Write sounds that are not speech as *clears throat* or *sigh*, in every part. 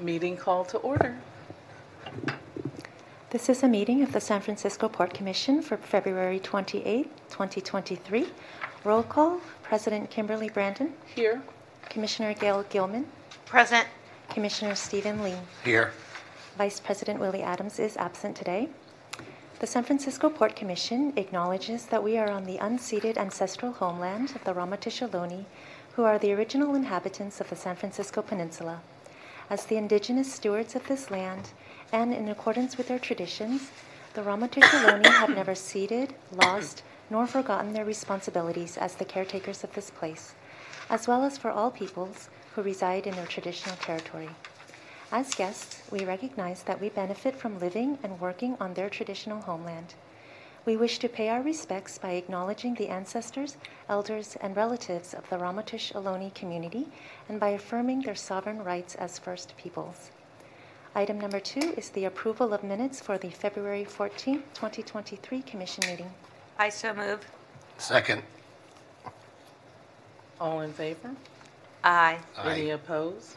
Meeting call to order. This is a meeting of the San Francisco Port Commission for February 28, 2023. Roll call, President Kimberly Brandon, Here. Commissioner Gail Gilman, Present. Commissioner Stephen Lee. Here. Vice President Willie Adams is absent today. The San Francisco Port Commission acknowledges that we are on the unceded ancestral homeland of the Ramaytush Ohlone, who are the original inhabitants of the San Francisco Peninsula. As the indigenous stewards of this land, and in accordance with their traditions, the Ramaytush Ohlone have never ceded, lost, nor forgotten their responsibilities as the caretakers of this place, as well as for all peoples who reside in their traditional territory. As guests, we recognize that we benefit from living and working on their traditional homeland. We wish to pay our respects by acknowledging the ancestors, elders, and relatives of the Ramaytush Ohlone community and by affirming their sovereign rights as First Peoples. Item number two is the approval of minutes for the February 14, 2023 Commission meeting. I so move. Second. All in favor? Aye. Any opposed?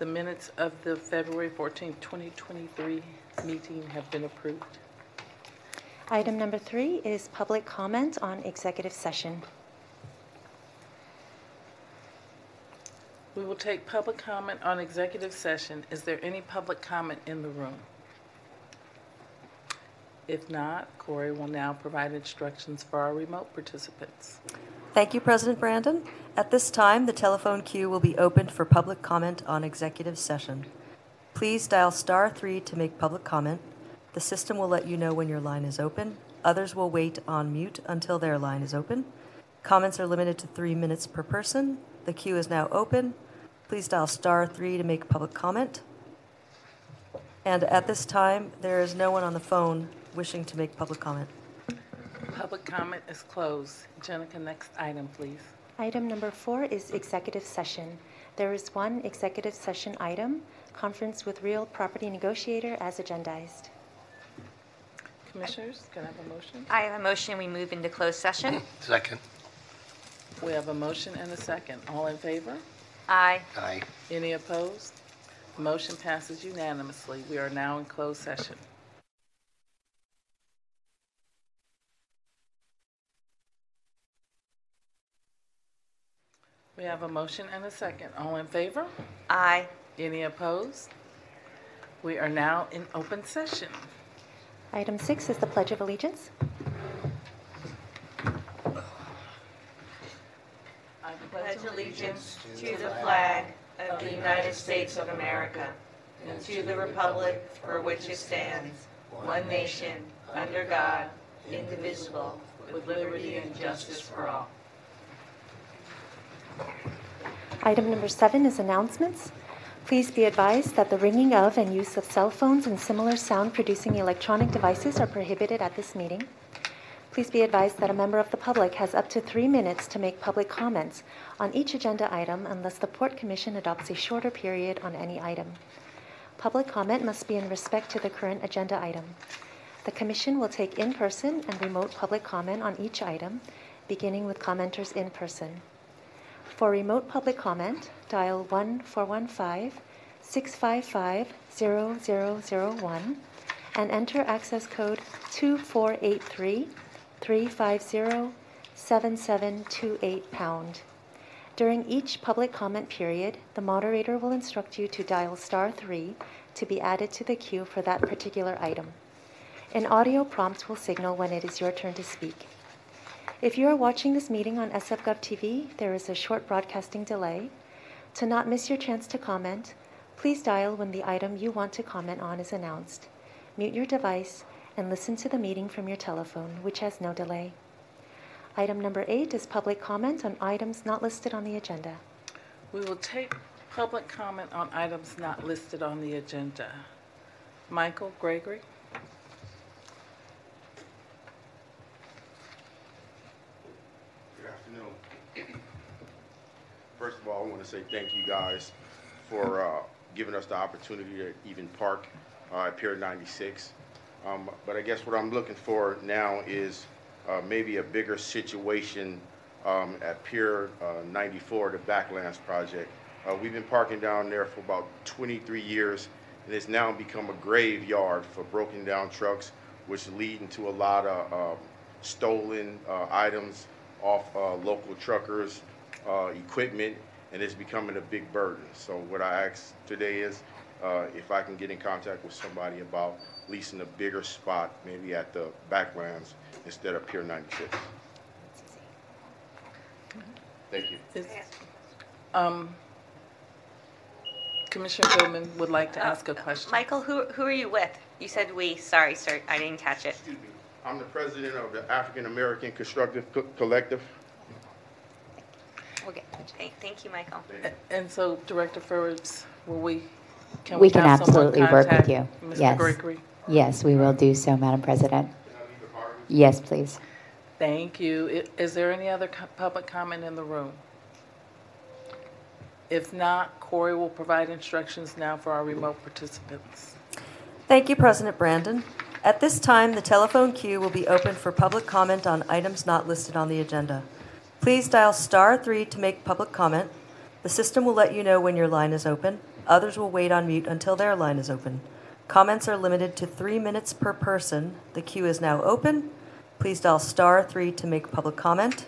The minutes of the February 14, 2023 meeting have been approved. Item number three is public comment on executive session. We will take public comment on executive session. Is there any public comment in the room? If not, Corey will now provide instructions for our remote participants. Thank you, President Brandon. At this time, the telephone queue will be opened for public comment on executive session. Please dial star three to make public comment. The system will let you know when your line is open. Others will wait on mute until their line is open. Comments are limited to three minutes per person. The queue is now open. Please dial star three to make public comment. And at this time, there is no one on the phone wishing to make public comment. Public comment is closed. Jenica, next item, please. Item number four is executive session. There is one executive session item, conference with real property negotiator as agendized. Commissioners, can I have a motion? I have a motion, we move into closed session. *clears throat* Second. We have a motion and a second. All in favor? Aye. Aye. Any opposed? The motion passes unanimously. We are now in closed session. We have a motion and a second. All in favor? Aye. Any opposed? We are now in open session. Item six is the Pledge of Allegiance. I Pledge allegiance to the flag of the United States of America and to the republic for which it stands, one nation, under God, indivisible, with liberty and justice for all. Item number seven is announcements. Please be advised that the ringing of and use of cell phones and similar sound-producing electronic devices are prohibited at this meeting. Please be advised that a member of the public has up to three minutes to make public comments on each agenda item unless the Port Commission adopts a shorter period on any item. Public comment must be in respect to the current agenda item. The Commission will take in-person and remote public comment on each item, beginning with commenters in person. For remote public comment, dial 1-415-655-0001 and enter access code 2483-350-7728 pound. During each public comment period, the moderator will instruct you to dial star 3 to be added to the queue for that particular item. An audio prompt will signal when it is your turn to speak. If you are watching this meeting on SFGov TV, there is a short broadcasting delay. To not miss your chance to comment, please dial when the item you want to comment on is announced. Mute your device and listen to the meeting from your telephone, which has no delay. Item number eight is public comment on items not listed on the agenda. We will take public comment on items not listed on the agenda. Michael Gregory? Good afternoon. First of all, I want to say thank you guys for uh, giving us the opportunity to even park uh, at Pier 96. Um, But I guess what I'm looking for now is uh, maybe a bigger situation um, at Pier uh, 94, the Backlands project. Uh, We've been parking down there for about 23 years, and it's now become a graveyard for broken-down trucks, which lead into a lot of um, stolen uh, items off local truckers, uh, equipment, and it's becoming a big burden. So what I ask today is uh, if I can get in contact with somebody about leasing a bigger spot, maybe at the backlands instead of Pier 96. Thank you. Is- um, Commissioner Goodman would like to ask a question. Michael, who, who are you with? You said we. Sorry, sir. I didn't catch it. Excuse me. I'm the president of the African American Constructive Co- Collective. Okay. Thank, thank you, Michael. And so, Director Forbes, will we, can We we can have someone absolutely work with contact you. Mr. Yes. Gregory? Yes, we will do so, Madam President. Yes, please. Thank you. I- Is there any other co- public comment in the room? If not, Corey will provide instructions now for our remote participants. Thank you, President Brandon. At this time, the telephone queue will be open for public comment on items not listed on the agenda. Please dial star three to make public comment. The system will let you know when your line is open. Others will wait on mute until their line is open. Comments are limited to three minutes per person. The queue is now open. Please dial star three to make public comment.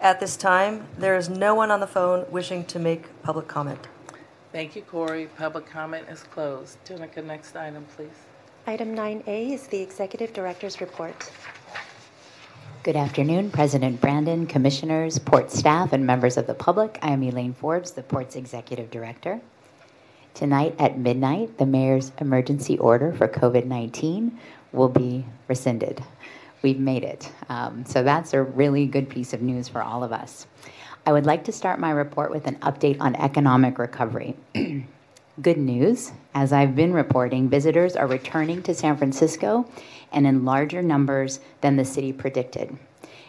At this time, there is no one on the phone wishing to make public comment. Thank you, Corey. Public comment is closed. Jenica, next item, please. Item 9A is the Executive Director's Report. Good afternoon, President Brandon, Commissioners, Port staff, and members of the public. I am Elaine Forbes, the Port's Executive Director. Tonight at midnight, the Mayor's emergency order for COVID 19 will be rescinded. We've made it. Um, so that's a really good piece of news for all of us. I would like to start my report with an update on economic recovery. *clears throat* Good news, as I've been reporting, visitors are returning to San Francisco and in larger numbers than the city predicted.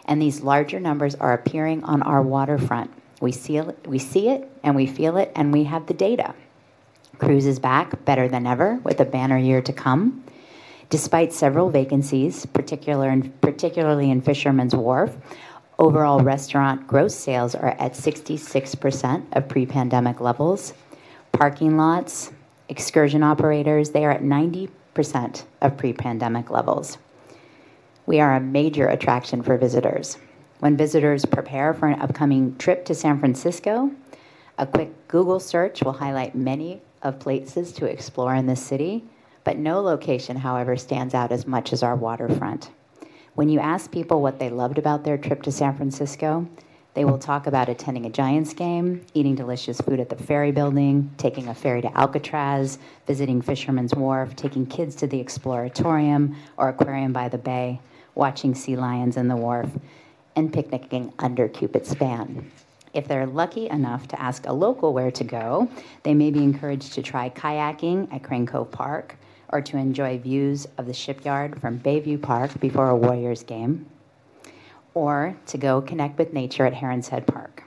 And these larger numbers are appearing on our waterfront. We see it, we see it and we feel it and we have the data. Cruise is back better than ever with a banner year to come. Despite several vacancies, particular in, particularly in Fisherman's Wharf, overall restaurant gross sales are at 66% of pre pandemic levels. Parking lots, excursion operators, they are at 90% of pre pandemic levels. We are a major attraction for visitors. When visitors prepare for an upcoming trip to San Francisco, a quick Google search will highlight many of places to explore in this city, but no location, however, stands out as much as our waterfront. When you ask people what they loved about their trip to San Francisco, they will talk about attending a Giants game, eating delicious food at the ferry building, taking a ferry to Alcatraz, visiting Fisherman's Wharf, taking kids to the Exploratorium or Aquarium by the Bay, watching sea lions in the wharf, and picnicking under Cupid's Span. If they're lucky enough to ask a local where to go, they may be encouraged to try kayaking at Crane Cove Park or to enjoy views of the shipyard from Bayview Park before a Warriors game, or to go connect with nature at Heron's Head Park.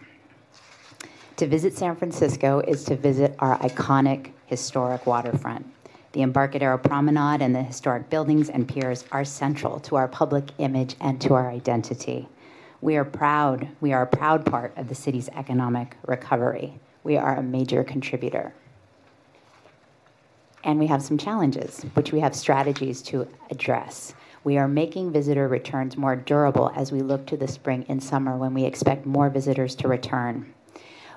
To visit San Francisco is to visit our iconic historic waterfront. The Embarcadero Promenade and the historic buildings and piers are central to our public image and to our identity. We are proud, we are a proud part of the city's economic recovery. We are a major contributor. And we have some challenges, which we have strategies to address. We are making visitor returns more durable as we look to the spring and summer when we expect more visitors to return.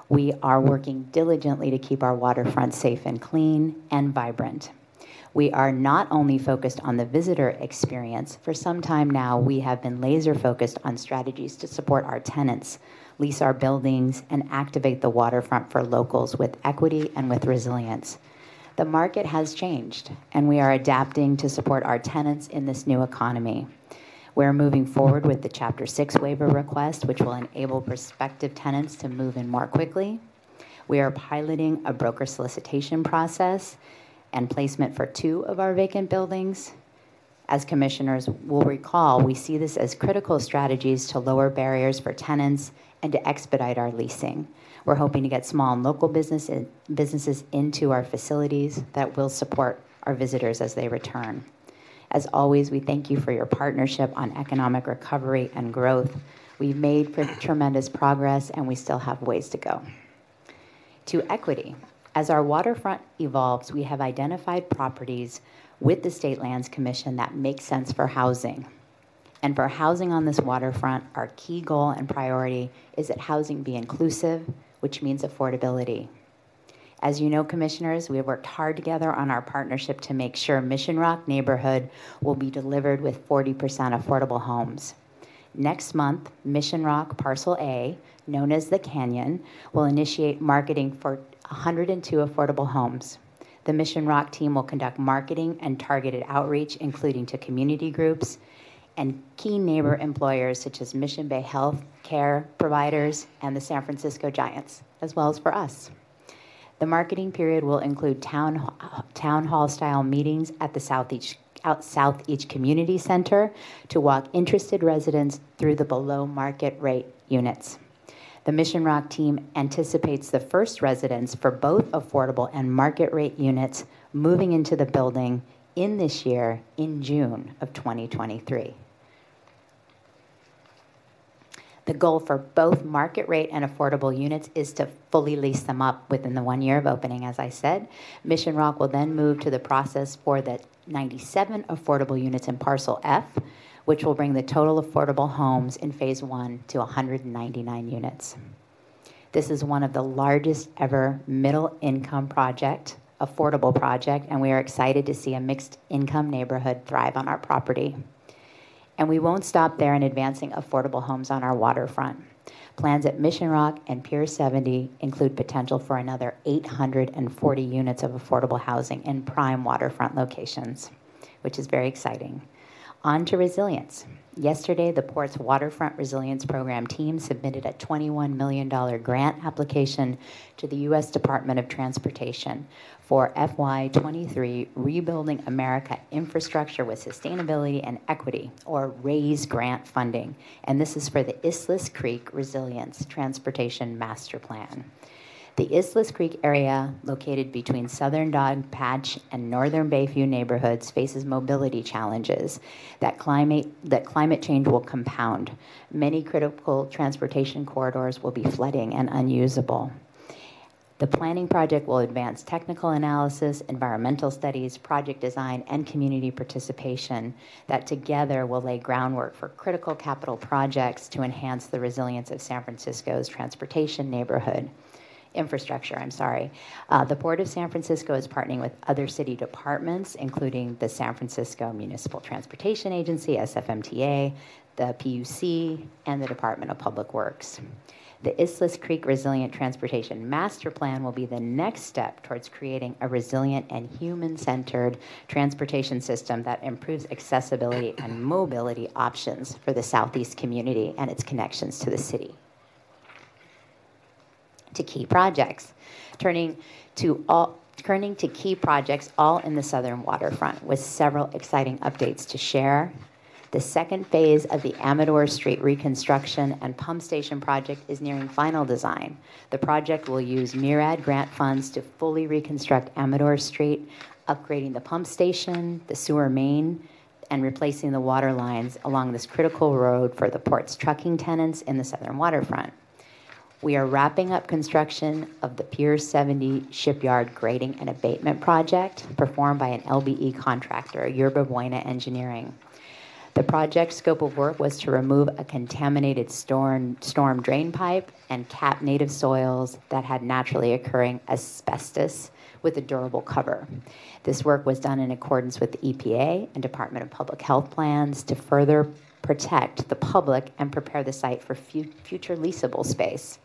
We are working diligently to keep our waterfront safe and clean and vibrant. We are not only focused on the visitor experience, for some time now, we have been laser focused on strategies to support our tenants, lease our buildings, and activate the waterfront for locals with equity and with resilience. The market has changed, and we are adapting to support our tenants in this new economy. We're moving forward with the Chapter 6 waiver request, which will enable prospective tenants to move in more quickly. We are piloting a broker solicitation process and placement for two of our vacant buildings. As commissioners will recall, we see this as critical strategies to lower barriers for tenants and to expedite our leasing. We're hoping to get small and local business businesses into our facilities that will support our visitors as they return. As always, we thank you for your partnership on economic recovery and growth. We've made tremendous progress and we still have ways to go. To equity. As our waterfront evolves, we have identified properties with the State Lands Commission that make sense for housing. And for housing on this waterfront, our key goal and priority is that housing be inclusive, which means affordability. As you know, commissioners, we have worked hard together on our partnership to make sure Mission Rock neighborhood will be delivered with 40% affordable homes. Next month, Mission Rock Parcel A, known as the Canyon, will initiate marketing for 102 affordable homes. The Mission Rock team will conduct marketing and targeted outreach, including to community groups and key neighbor employers such as Mission Bay Health Care providers and the San Francisco Giants, as well as for us. The marketing period will include town, town hall style meetings at the Southeast, out Southeast Community Center to walk interested residents through the below market rate units. The Mission Rock team anticipates the first residents for both affordable and market rate units moving into the building in this year in June of 2023. The goal for both market rate and affordable units is to fully lease them up within the one year of opening, as I said. Mission Rock will then move to the process for the 97 affordable units in Parcel F, which will bring the total affordable homes in Phase 1 to 199 units. This is one of the largest ever middle income project, affordable project, and we are excited to see a mixed income neighborhood thrive on our property. And we won't stop there in advancing affordable homes on our waterfront. Plans at Mission Rock and Pier 70 include potential for another 840 units of affordable housing in prime waterfront locations, which is very exciting. On to resilience. Yesterday, the Port's Waterfront Resilience Program team submitted a $21 million grant application to the U.S. Department of Transportation for FY23 Rebuilding America Infrastructure with Sustainability and Equity, or RAISE grant funding. And this is for the Islais Creek Resilience Transportation Master Plan. The Islais Creek area, located between southern Dogpatch and northern Bayview neighborhoods, faces mobility challenges that climate, that climate change will compound. Many critical transportation corridors will be flooding and unusable. The planning project will advance technical analysis, environmental studies, project design, and community participation that together will lay groundwork for critical capital projects to enhance the resilience of San Francisco's transportation neighborhood infrastructure, I'm sorry. Uh, the Port of San Francisco is partnering with other city departments, including the San Francisco Municipal Transportation Agency, SFMTA, the PUC, and the Department of Public Works. The Islais Creek Resilient Transportation Master Plan will be the next step towards creating a resilient and human centered transportation system that improves accessibility and mobility options for the Southeast community and its connections to the city. To key projects, turning to all turning to key projects all in the southern waterfront with several exciting updates to share the second phase of the Amador Street reconstruction and pump station project is nearing final design. The project will use MARAD grant funds to fully reconstruct Amador Street, upgrading the pump station, the sewer main, and replacing the water lines along this critical road for the port's trucking tenants in the southern waterfront. We are wrapping up construction of the Pier 70 shipyard grading and abatement project performed by an LBE contractor, Yerba Buena Engineering. The project scope of work was to remove a contaminated storm, storm drain pipe and cap native soils that had naturally occurring asbestos with a durable cover. This work was done in accordance with the EPA and Department of Public Health plans to further protect the public and prepare the site for fu- future leasable space.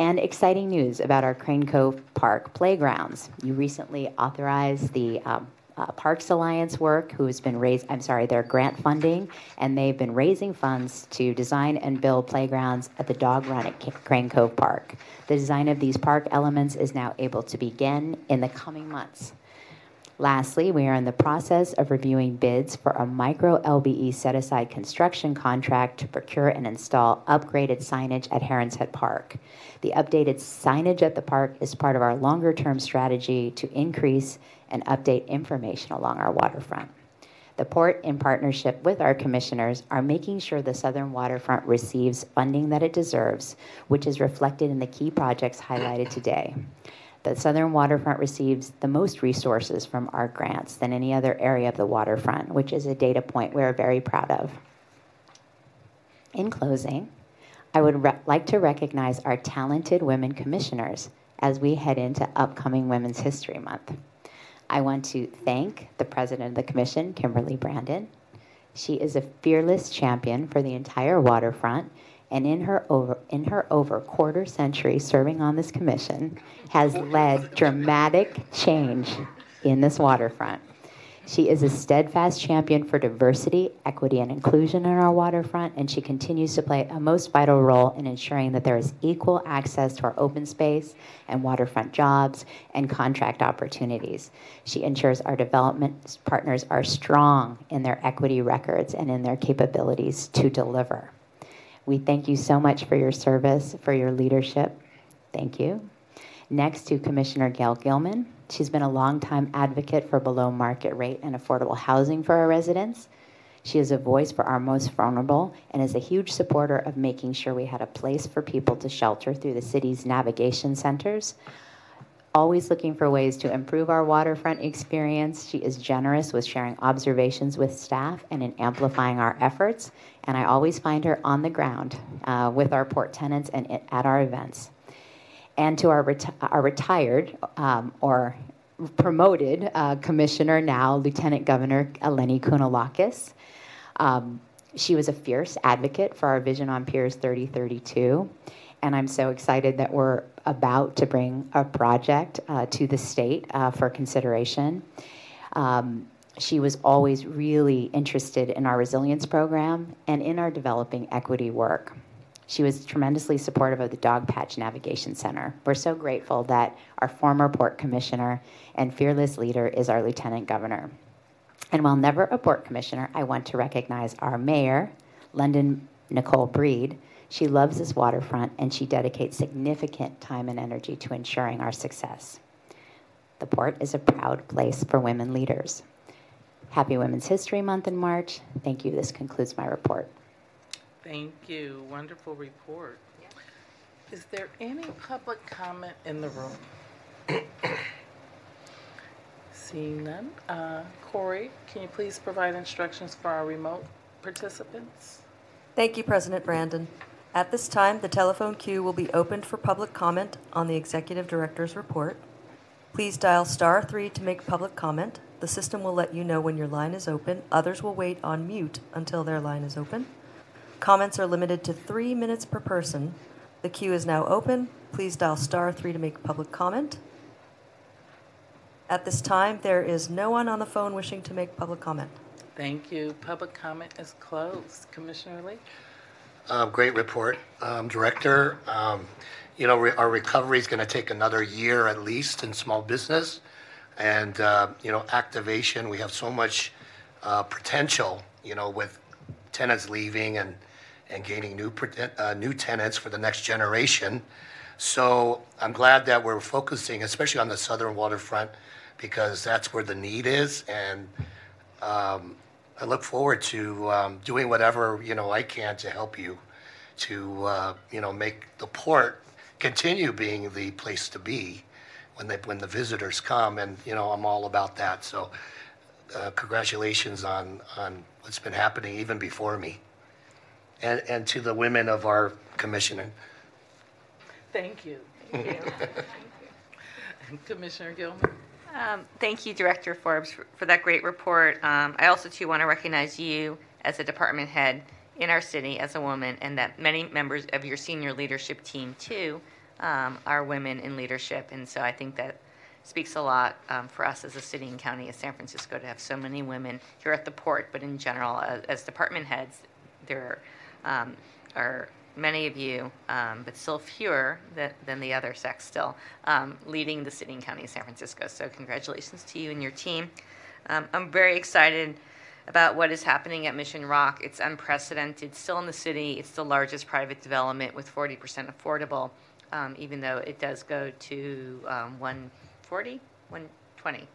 And exciting news about our Crane Cove Park playgrounds. You recently authorized the um, uh, Parks Alliance work, who has been raised, I'm sorry, their grant funding, and they've been raising funds to design and build playgrounds at the dog run at Crane Cove Park. The design of these park elements is now able to begin in the coming months. Lastly, we are in the process of reviewing bids for a micro LBE set aside construction contract to procure and install upgraded signage at Herons Head Park. The updated signage at the park is part of our longer term strategy to increase and update information along our waterfront. The port, in partnership with our commissioners, are making sure the southern waterfront receives funding that it deserves, which is reflected in the key projects highlighted today. The southern waterfront receives the most resources from our grants than any other area of the waterfront, which is a data point we're very proud of. In closing, I would like to recognize our talented women commissioners as we head into upcoming Women's History Month. I want to thank the president of the commission, Kimberly Brandon. She is a fearless champion for the entire waterfront, and in her over in her over quarter century serving on this commission, has led dramatic change in this waterfront. She is a steadfast champion for diversity, equity, and inclusion in our waterfront, and she continues to play a most vital role in ensuring that there is equal access to our open space and waterfront jobs and contract opportunities. She ensures our development partners are strong in their equity records and in their capabilities to deliver. We thank you so much for your service, for your leadership. Thank you. Next to Commissioner Gail Gilman. She's been a longtime advocate for below market rate and affordable housing for our residents. She is a voice for our most vulnerable and is a huge supporter of making sure we had a place for people to shelter through the city's navigation centers. Always looking for ways to improve our waterfront experience. She is generous with sharing observations with staff and in amplifying our efforts. And I always find her on the ground uh, with our port tenants and at our events and to our, reti- our retired um, or promoted uh, commissioner now, Lieutenant Governor Eleni Kounalakis. Um, she was a fierce advocate for our Vision on Piers 3032, and I'm so excited that we're about to bring a project uh, to the state uh, for consideration. Um, she was always really interested in our resilience program and in our developing equity work. She was tremendously supportive of the Dogpatch Navigation Center. We're so grateful that our former port commissioner and fearless leader is our lieutenant governor. And while never a port commissioner, I want to recognize our mayor, London Nicole Breed. She loves this waterfront and she dedicates significant time and energy to ensuring our success. The port is a proud place for women leaders. Happy Women's History Month in March. Thank you. This concludes my report. Thank you. Wonderful report. Is there any public comment in the room? *coughs* Seeing none. Uh, Corey, can you please provide instructions for our remote participants? Thank you, President Brandon. At this time, the telephone queue will be opened for public comment on the Executive Director's report. Please dial star three to make public comment. The system will let you know when your line is open. Others will wait on mute until their line is open. Comments are limited to three minutes per person. The queue is now open. Please dial star three to make public comment. At this time, there is no one on the phone wishing to make public comment. Thank you. Public comment is closed. Commissioner Lee? Uh, Great report, um, Director. Um, You know, re- our recovery is going to take another year at least in small business. And, uh, you know, activation, we have so much uh, potential, you know, with tenants leaving and, and gaining new, uh, new tenants for the next generation. So I'm glad that we're focusing, especially on the southern waterfront, because that's where the need is. And um, I look forward to um, doing whatever, you know, I can to help you to, uh, you know, make the port continue being the place to be when they, when the visitors come. And, you know, I'm all about that. So uh, congratulations on, on what's been happening even before me. And, and to the women of our commission. *laughs* Thank you. Commissioner Gilman? Um, Thank you, Director Forbes, for for that great report. Um, I also, too, want to recognize you as a department head in our city as a woman, and that many members of your senior leadership team, too, um, are women in leadership. And so I think that speaks a lot um, for us as a city and county of San Francisco to have so many women here at the port, but in general, as, as department heads, there um, are many of you, um, but still fewer than, than the other sex still, um, leading the city and county of San Francisco. So congratulations to you and your team. Um, I'm very excited about what is happening at Mission Rock. It's unprecedented. Still in the city, it's the largest private development with 40% affordable, um, even though it does go to um, 140, 120.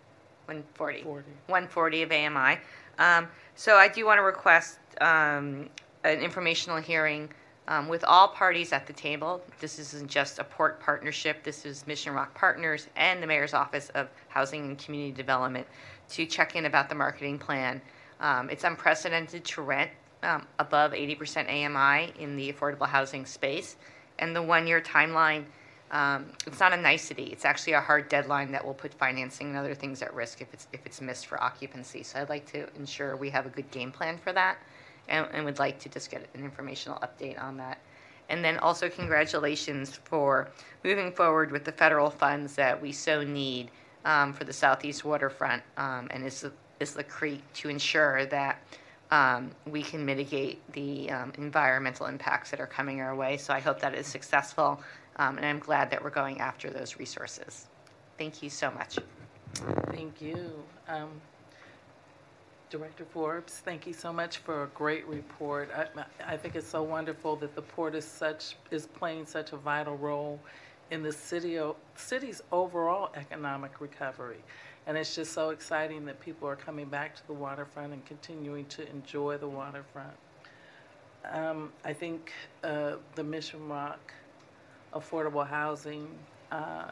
140. 40. 140 of AMI. Um, So I do want to request um, an informational hearing um, with all parties at the table. This isn't just a port partnership, this is Mission Rock Partners and the Mayor's Office of Housing and Community Development to check in about the marketing plan. Um, It's unprecedented to rent um, above 80% AMI in the affordable housing space, and the one-year timeline um, it's not a nicety. It's actually a hard deadline that will put financing and other things at risk if it's if it's missed for occupancy. So I'd like to ensure we have a good game plan for that, and, and would like to just get an informational update on that. And then also congratulations for moving forward with the federal funds that we so need um, for the southeast waterfront um, and Islais, Creek to ensure that um, we can mitigate the um, environmental impacts that are coming our way. So I hope that is successful, um, and I'm glad that we're going after those resources. Thank you so much. Thank you. Director Forbes, thank you so much for a great report. I, I think it's so wonderful that the port is such, is playing such a vital role in the city, city's overall economic recovery. And it's just so exciting that people are coming back to the waterfront and continuing to enjoy the waterfront. Um, I think uh, the Mission Rock affordable housing uh,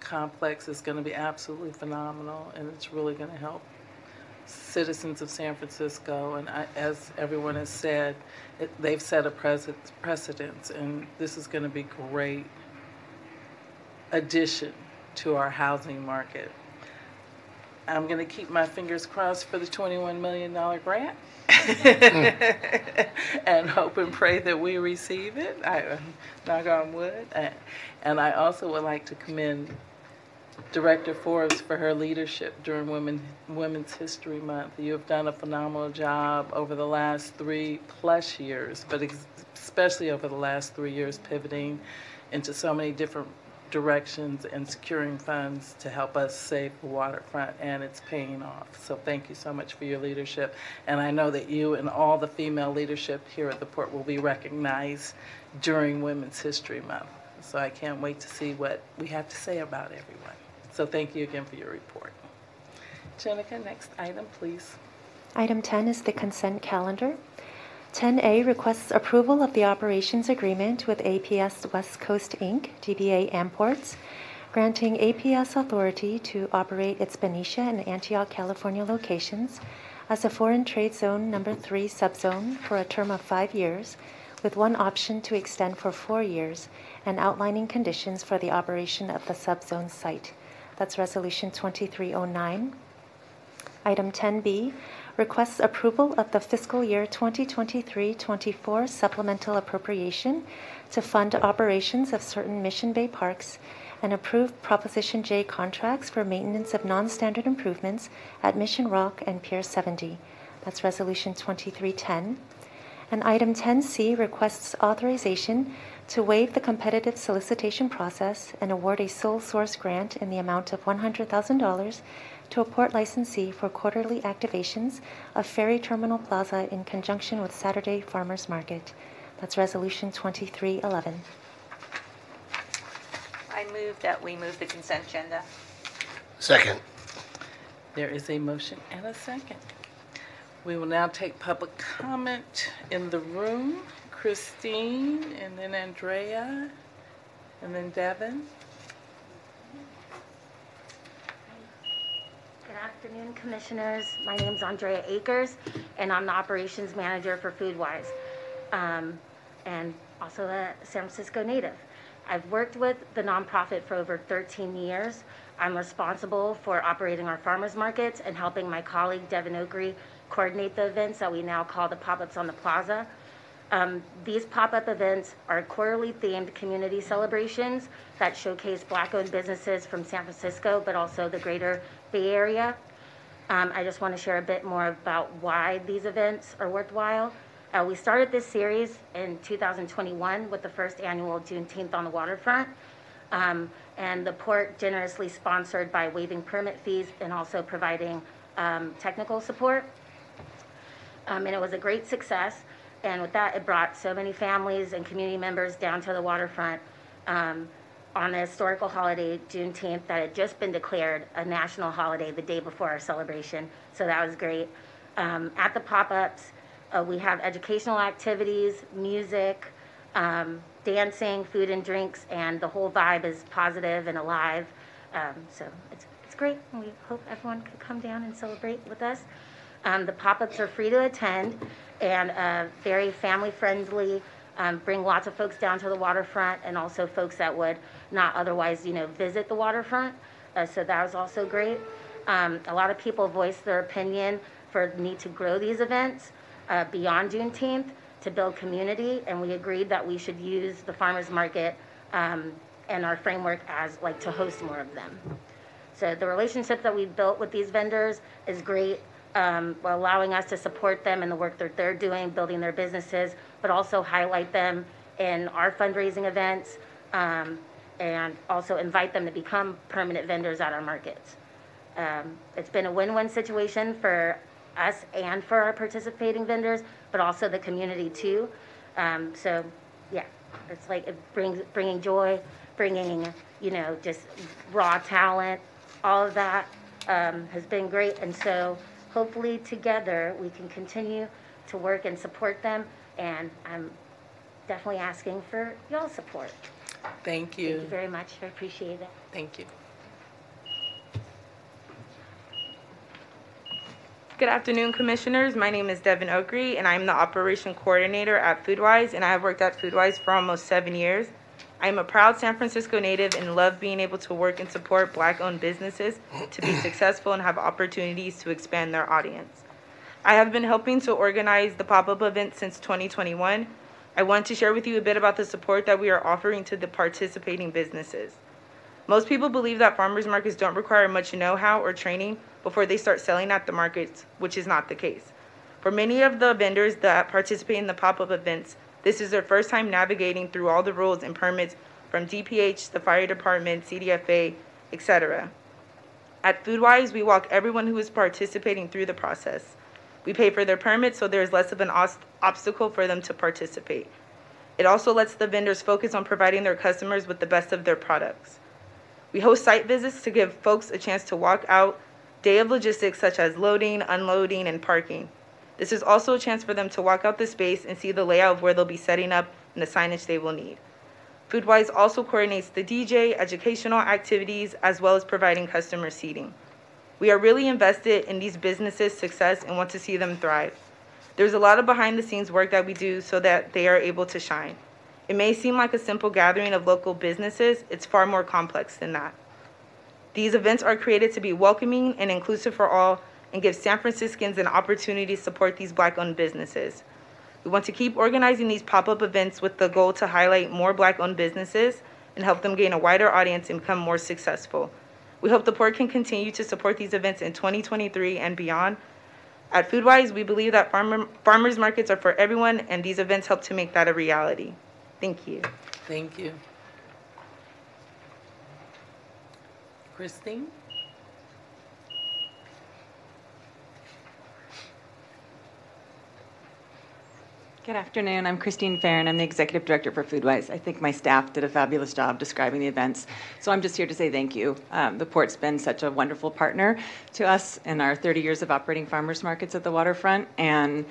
complex is going to be absolutely phenomenal, and it's really going to help citizens of San Francisco. And I, as everyone has said, it, they've set a precedent, precedence, and this is going to be great addition to our housing market. I'm going to keep my fingers crossed for the $21 million grant *laughs* and hope and pray that we receive it. I knock on wood. And I also would like to commend Director Forbes for her leadership during Women, Women's History Month. You have done a phenomenal job over the last three plus years, but ex- especially over the last three years, pivoting into so many different directions and securing funds to help us save the waterfront, and it's paying off. So thank you so much for your leadership. And I know that you and all the female leadership here at the port will be recognized during Women's History Month. So I can't wait to see what we have to say about everyone. So thank you again for your report. Jenica, next item, please. Item 10 is the consent calendar. 10A requests approval of the operations agreement with APS West Coast Inc., DBA Amports, granting APS authority to operate its Benicia and Antioch, California locations as a foreign trade zone number 3 subzone for a term of 5 years with one option to extend for 4 years and outlining conditions for the operation of the subzone site. That's resolution 2309. Item 10B requests approval of the fiscal year 2023-24 supplemental appropriation to fund operations of certain Mission Bay parks and approve Proposition J contracts for maintenance of non-standard improvements at Mission Rock and Pier 70. That's Resolution 2310. And item 10C requests authorization to waive the competitive solicitation process and award a sole source grant in the amount of $100,000 to a port licensee for quarterly activations of Ferry Terminal Plaza in conjunction with Saturday Farmers Market. That's Resolution 2311. I move that we move the consent agenda. Second. There is a motion and a second. We will now take public comment in the room. Christine, and then Andrea, and then Devin. Good afternoon, Commissioners. My name is Andrea Akers, and I'm the Operations Manager for Foodwise, um, and also a San Francisco native. I've worked with the nonprofit for over 13 years. I'm responsible for operating our farmers markets and helping my colleague Devin Oakry coordinate the events that we now call the pop-ups on the plaza. Um, these pop-up events are quarterly themed community celebrations that showcase black-owned businesses from San Francisco, but also the greater Bay Area. Um, I just want to share a bit more about why these events are worthwhile. Uh, we started this series in 2021 with the first annual Juneteenth on the waterfront. Um, and the port generously sponsored by waiving permit fees and also providing um, technical support. Um, and it was a great success. And with that, it brought so many families and community members down to the waterfront. Um, on the historical holiday, Juneteenth, that had just been declared a national holiday the day before our celebration. So that was great. Um, at the pop ups, uh, we have educational activities, music, um, dancing, food and drinks, and the whole vibe is positive and alive. Um, so it's, it's great. We hope everyone could come down and celebrate with us. Um, the pop-ups are free to attend and uh, very family-friendly. Um, bring lots of folks down to the waterfront and also folks that would not otherwise, you know, visit the waterfront. Uh, so that was also great. Um, a lot of people voiced their opinion for the need to grow these events uh, beyond Juneteenth to build community, and we agreed that we should use the farmers market um, and our framework as like to host more of them. So the relationship that we've built with these vendors is great, um, allowing us to support them in the work that they're doing, building their businesses, but also highlight them in our fundraising events, um, and also invite them to become permanent vendors at our markets. Um, it's been a win-win situation for us and for our participating vendors, but also the community too. Um, so, yeah, it's like it brings bringing joy, bringing you know just raw talent, all of that um, has been great, and so hopefully together we can continue to work and support them. And I'm definitely asking for y'all's support. Thank you. Thank you. you very much. I appreciate it. Thank you. Good afternoon, Commissioners. My name is Devin Oakry, and I'm the Operation Coordinator at Foodwise, and I have worked at Foodwise for almost seven years. I am a proud San Francisco native and love being able to work and support Black-owned businesses to be *clears throat* successful and have opportunities to expand their audience. I have been helping to organize the pop-up event since 2021. I want to share with you a bit about the support that we are offering to the participating businesses. Most people believe that farmers markets don't require much know-how or training before they start selling at the markets, which is not the case. For many of the vendors that participate in the pop-up events, this is their first time navigating through all the rules and permits from DPH, the fire department, CDFA, etc. At Foodwise, we walk everyone who is participating through the process. We pay for their permits so there is less of an obstacle for them to participate. It also lets the vendors focus on providing their customers with the best of their products. We host site visits to give folks a chance to walk out day of logistics such as loading, unloading, and parking. This is also a chance for them to walk out the space and see the layout of where they'll be setting up and the signage they will need. Foodwise also coordinates the DJ, educational activities, as well as providing customer seating. We are really invested in these businesses' success and want to see them thrive. There's a lot of behind the scenes work that we do so that they are able to shine. It may seem like a simple gathering of local businesses, it's far more complex than that. These events are created to be welcoming and inclusive for all and give San Franciscans an opportunity to support these black owned businesses. We want to keep organizing these pop up events with the goal to highlight more black owned businesses and help them gain a wider audience and become more successful. We hope the port can continue to support these events in 2023 and beyond. At Foodwise, we believe that farmer, farmers markets are for everyone, and these events help to make that a reality. Thank you. Thank you. Christine? Good afternoon. I'm Christine Farren. I'm the Executive Director for Foodwise. I think my staff did a fabulous job describing the events. So I'm just here to say thank you. Um, the Port's been such a wonderful partner to us in our 30 years of operating farmers markets at the waterfront. And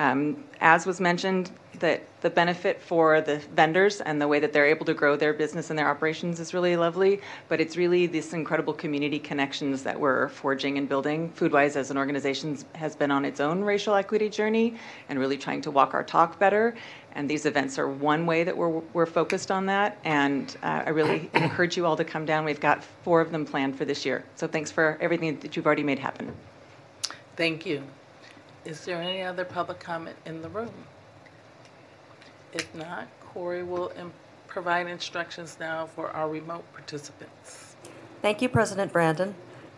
um, as was mentioned, that the benefit for the vendors and the way that they're able to grow their business and their operations is really lovely. But it's really this incredible community connections that we're forging and building. Foodwise, as an organization, has been on its own racial equity journey and really trying to walk our talk better. And these events are one way that we're, we're focused on that. And uh, I really *coughs* encourage you all to come down. We've got four of them planned for this year. So thanks for everything that you've already made happen. Thank you. Is there any other public comment in the room? If not, Corey will im- provide instructions now for our remote participants. Thank you, President Brandon.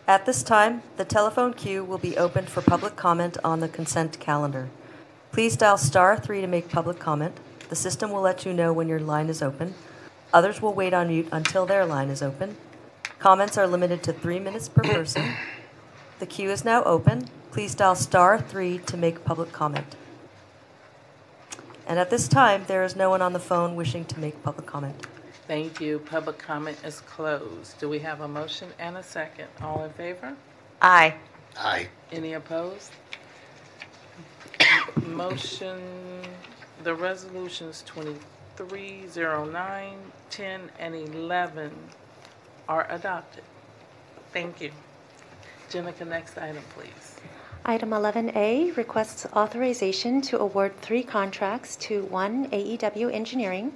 At this time, the telephone queue will be opened for public comment on the consent calendar. Please dial star three to make public comment. The system will let you know when your line is open. Others will wait on mute until their line is open. Comments are limited to three minutes per person. The queue is now open. Please dial star three to make public comment. And at this time, there is no one on the phone wishing to make public comment. Thank you. Public comment is closed. Do we have a motion and a second? All in favor? Aye. Aye. Any opposed? *coughs* Motion, the resolutions 2309, 10, and 11 are adopted. Thank you. Jenica, next item, please. Item 11A requests authorization to award three contracts to one AEW Engineering,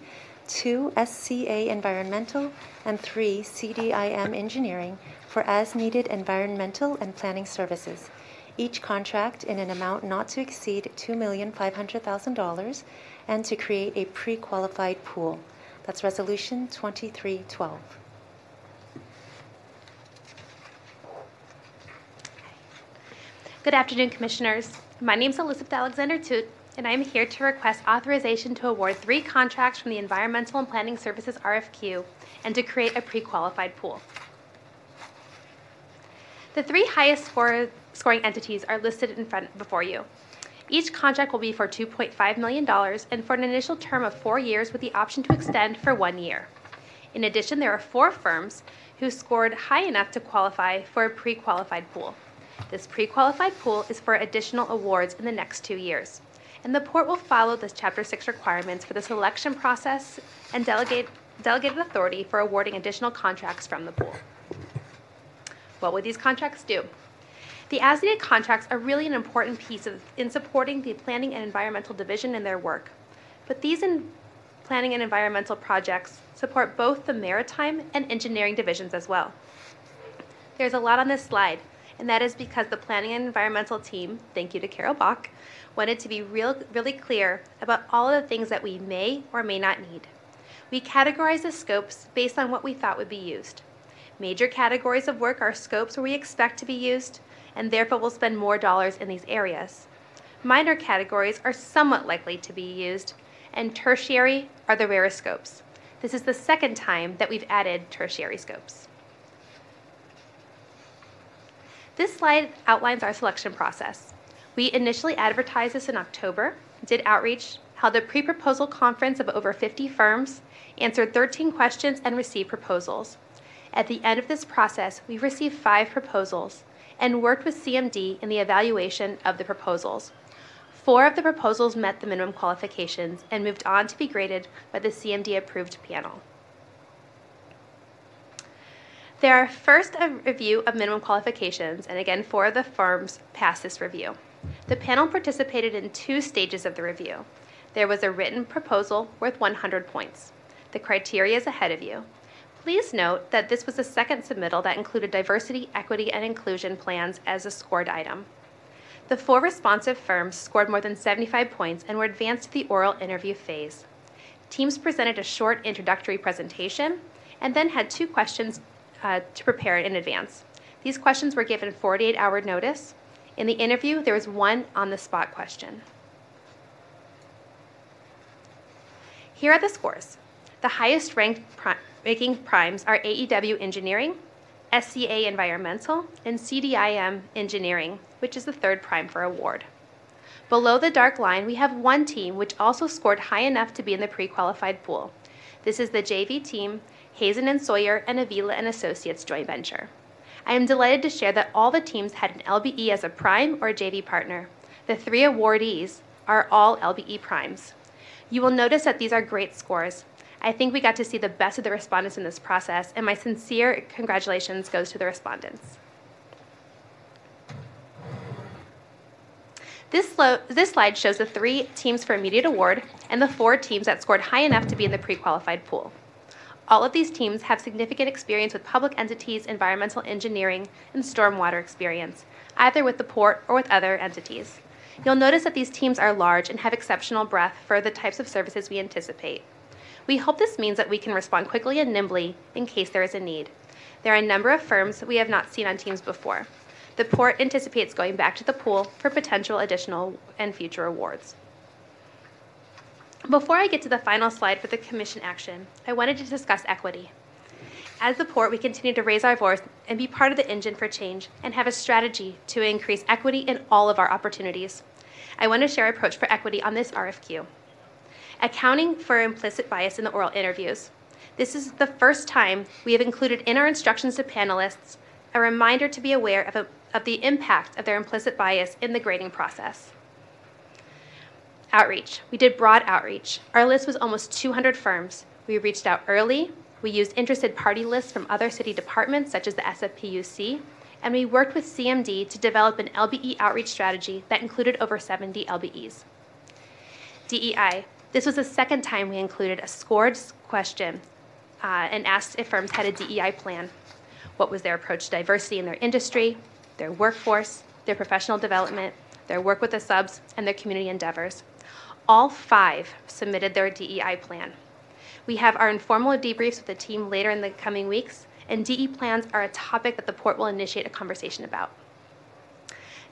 two SCA Environmental, and three CDIM Engineering for as-needed environmental and planning services, each contract in an amount not to exceed $2,500,000, and to create a pre-qualified pool. That's Resolution 2312. Good afternoon, Commissioners. My name is Elizabeth Alexander Toot, and I am here to request authorization to award three contracts from the Environmental and Planning Services RFQ and to create a pre-qualified pool. The three highest score, scoring entities are listed in front before you. Each contract will be for $2.5 million and for an initial term of four years with the option to extend for one year. In addition, there are four firms who scored high enough to qualify for a pre-qualified pool. This pre-qualified pool is for additional awards in the next two years. And the port will follow the Chapter 6 requirements for the selection process and delegate, delegated authority for awarding additional contracts from the pool. What would these contracts do? The as-needed contracts are really an important piece of, in supporting the Planning and Environmental Division in their work. But these in planning and environmental projects support both the maritime and engineering divisions as well. There's a lot on this slide, and that is because the planning and environmental team, thank you to Carol Bach, wanted to be real, really clear about all of the things that we may or may not need. We categorize the scopes based on what we thought would be used. Major categories of work are scopes where we expect to be used, and therefore we'll spend more dollars in these areas. Minor categories are somewhat likely to be used, and tertiary are the rarest scopes. This is the second time that we've added tertiary scopes. This slide outlines our selection process. We initially advertised this in October, did outreach, held a pre-proposal conference of over 50 firms, answered 13 questions, and received proposals. At the end of this process, we received five proposals and worked with CMD in the evaluation of the proposals. Four of the proposals met the minimum qualifications and moved on to be graded by the CMD approved panel. There are first a review of minimum qualifications, and again, four of the firms passed this review. The panel participated in two stages of the review. There was a written proposal worth 100 points. The criteria is ahead of you. Please note that this was the second submittal that included diversity, equity, and inclusion plans as a scored item. The four responsive firms scored more than 75 points and were advanced to the oral interview phase. Teams presented a short introductory presentation and then had two questions uh, to prepare in advance. These questions were given 48 hour notice. In the interview, there was one on the spot question. Here are the scores. The highest ranked pri- ranking primes are AEW Engineering, SCA Environmental, and CDIM Engineering, which is the third prime for award. Below the dark line, we have one team which also scored high enough to be in the pre-qualified pool. This is the JV team, Hazen and Sawyer and Avila and Associates joint venture. I am delighted to share that all the teams had an LBE as a prime or JV partner. The three awardees are all LBE primes. You will notice that these are great scores. I think we got to see the best of the respondents in this process, and my sincere congratulations goes to the respondents. This, this slide shows the three teams for immediate award and the four teams that scored high enough to be in the pre-qualified pool. All of these teams have significant experience with public entities, environmental engineering, and stormwater experience, either with the port or with other entities. You'll notice that these teams are large and have exceptional breadth for the types of services we anticipate. We hope this means that we can respond quickly and nimbly in case there is a need. There are a number of firms we have not seen on teams before. The port anticipates going back to the pool for potential additional and future awards. Before I get to the final slide for the commission action, I wanted to discuss equity. As the port, we continue to raise our voice and be part of the engine for change and have a strategy to increase equity in all of our opportunities. I want to share our approach for equity on this RFQ. Accounting for implicit bias in the oral interviews. This is the first time we have included in our instructions to panelists a reminder to be aware of, a, of the impact of their implicit bias in the grading process. Outreach. We did broad outreach. Our list was almost 200 firms. We reached out early. We used interested party lists from other city departments, such as the SFPUC, and we worked with CMD to develop an LBE outreach strategy that included over 70 LBEs. DEI. This was the second time we included a scored question uh, and asked if firms had a DEI plan. What was their approach to diversity in their industry, their workforce, their professional development, their work with the subs, and their community endeavors. All five submitted their DEI plan. We have our informal debriefs with the team later in the coming weeks, and DE plans are a topic that the port will initiate a conversation about.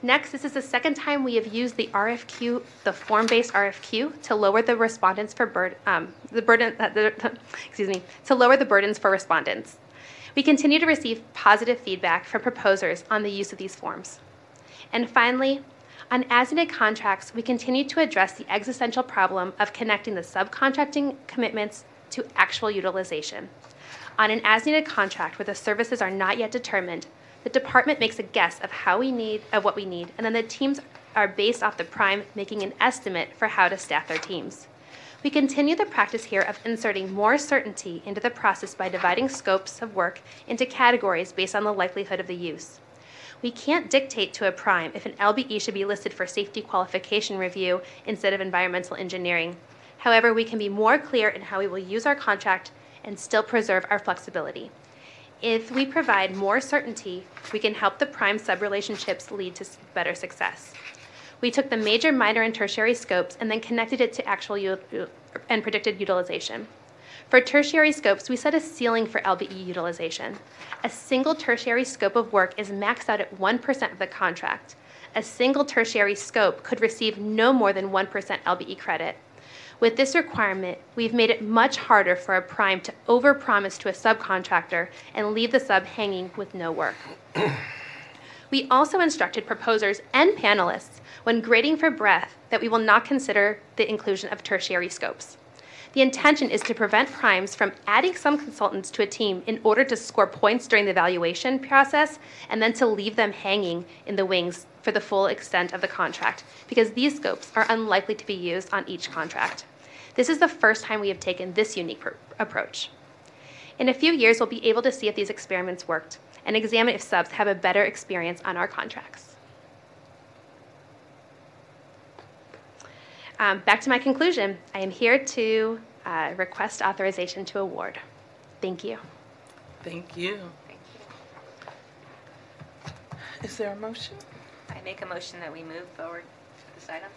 Next, this is the second time we have used the RFQ, the form-based RFQ, to lower the respondents for bur- um, the burden. Uh, the, *laughs* excuse me, to lower the burdens for respondents. We continue to receive positive feedback from proposers on the use of these forms. And finally, on as-needed contracts, we continue to address the existential problem of connecting the subcontracting commitments to actual utilization. On an as-needed contract where the services are not yet determined, the department makes a guess of how we need of what we need, and then the teams are based off the prime making an estimate for how to staff their teams. We continue the practice here of inserting more certainty into the process by dividing scopes of work into categories based on the likelihood of the use. We can't dictate to a prime if an LBE should be listed for safety qualification review instead of environmental engineering. However, we can be more clear in how we will use our contract and still preserve our flexibility. If we provide more certainty, we can help the prime subrelationships lead to better success. We took the major, minor, and tertiary scopes and then connected it to actual and predicted utilization. For tertiary scopes, we set a ceiling for LBE utilization. A single tertiary scope of work is maxed out at 1% of the contract. A single tertiary scope could receive no more than 1% LBE credit. With this requirement, we've made it much harder for a prime to overpromise to a subcontractor and leave the sub hanging with no work. *clears throat* we also instructed proposers and panelists when grading for breadth that we will not consider the inclusion of tertiary scopes. The intention is to prevent primes from adding some consultants to a team in order to score points during the evaluation process and then to leave them hanging in the wings for the full extent of the contract, because these scopes are unlikely to be used on each contract. This is the first time we have taken this unique pr- approach. In a few years, we'll be able to see if these experiments worked and examine if subs have a better experience on our contracts. Um, back to my conclusion. I am here to uh, request authorization to award. Thank you. Thank you. Thank you. Is there a motion? I make a motion that we move forward with this item.